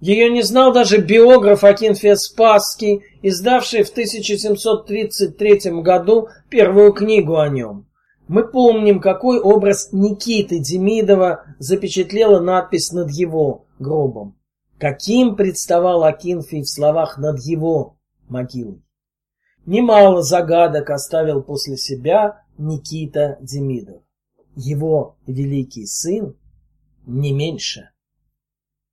Ее не знал даже биограф Акинфия Спасский, издавший в 1733 году первую книгу о нем. Мы помним, какой образ Никиты Демидова запечатлела надпись над его гробом. Каким представал Акинфий в словах над его могилой. Немало загадок оставил после себя Никита Демидов. Его великий сын не меньше.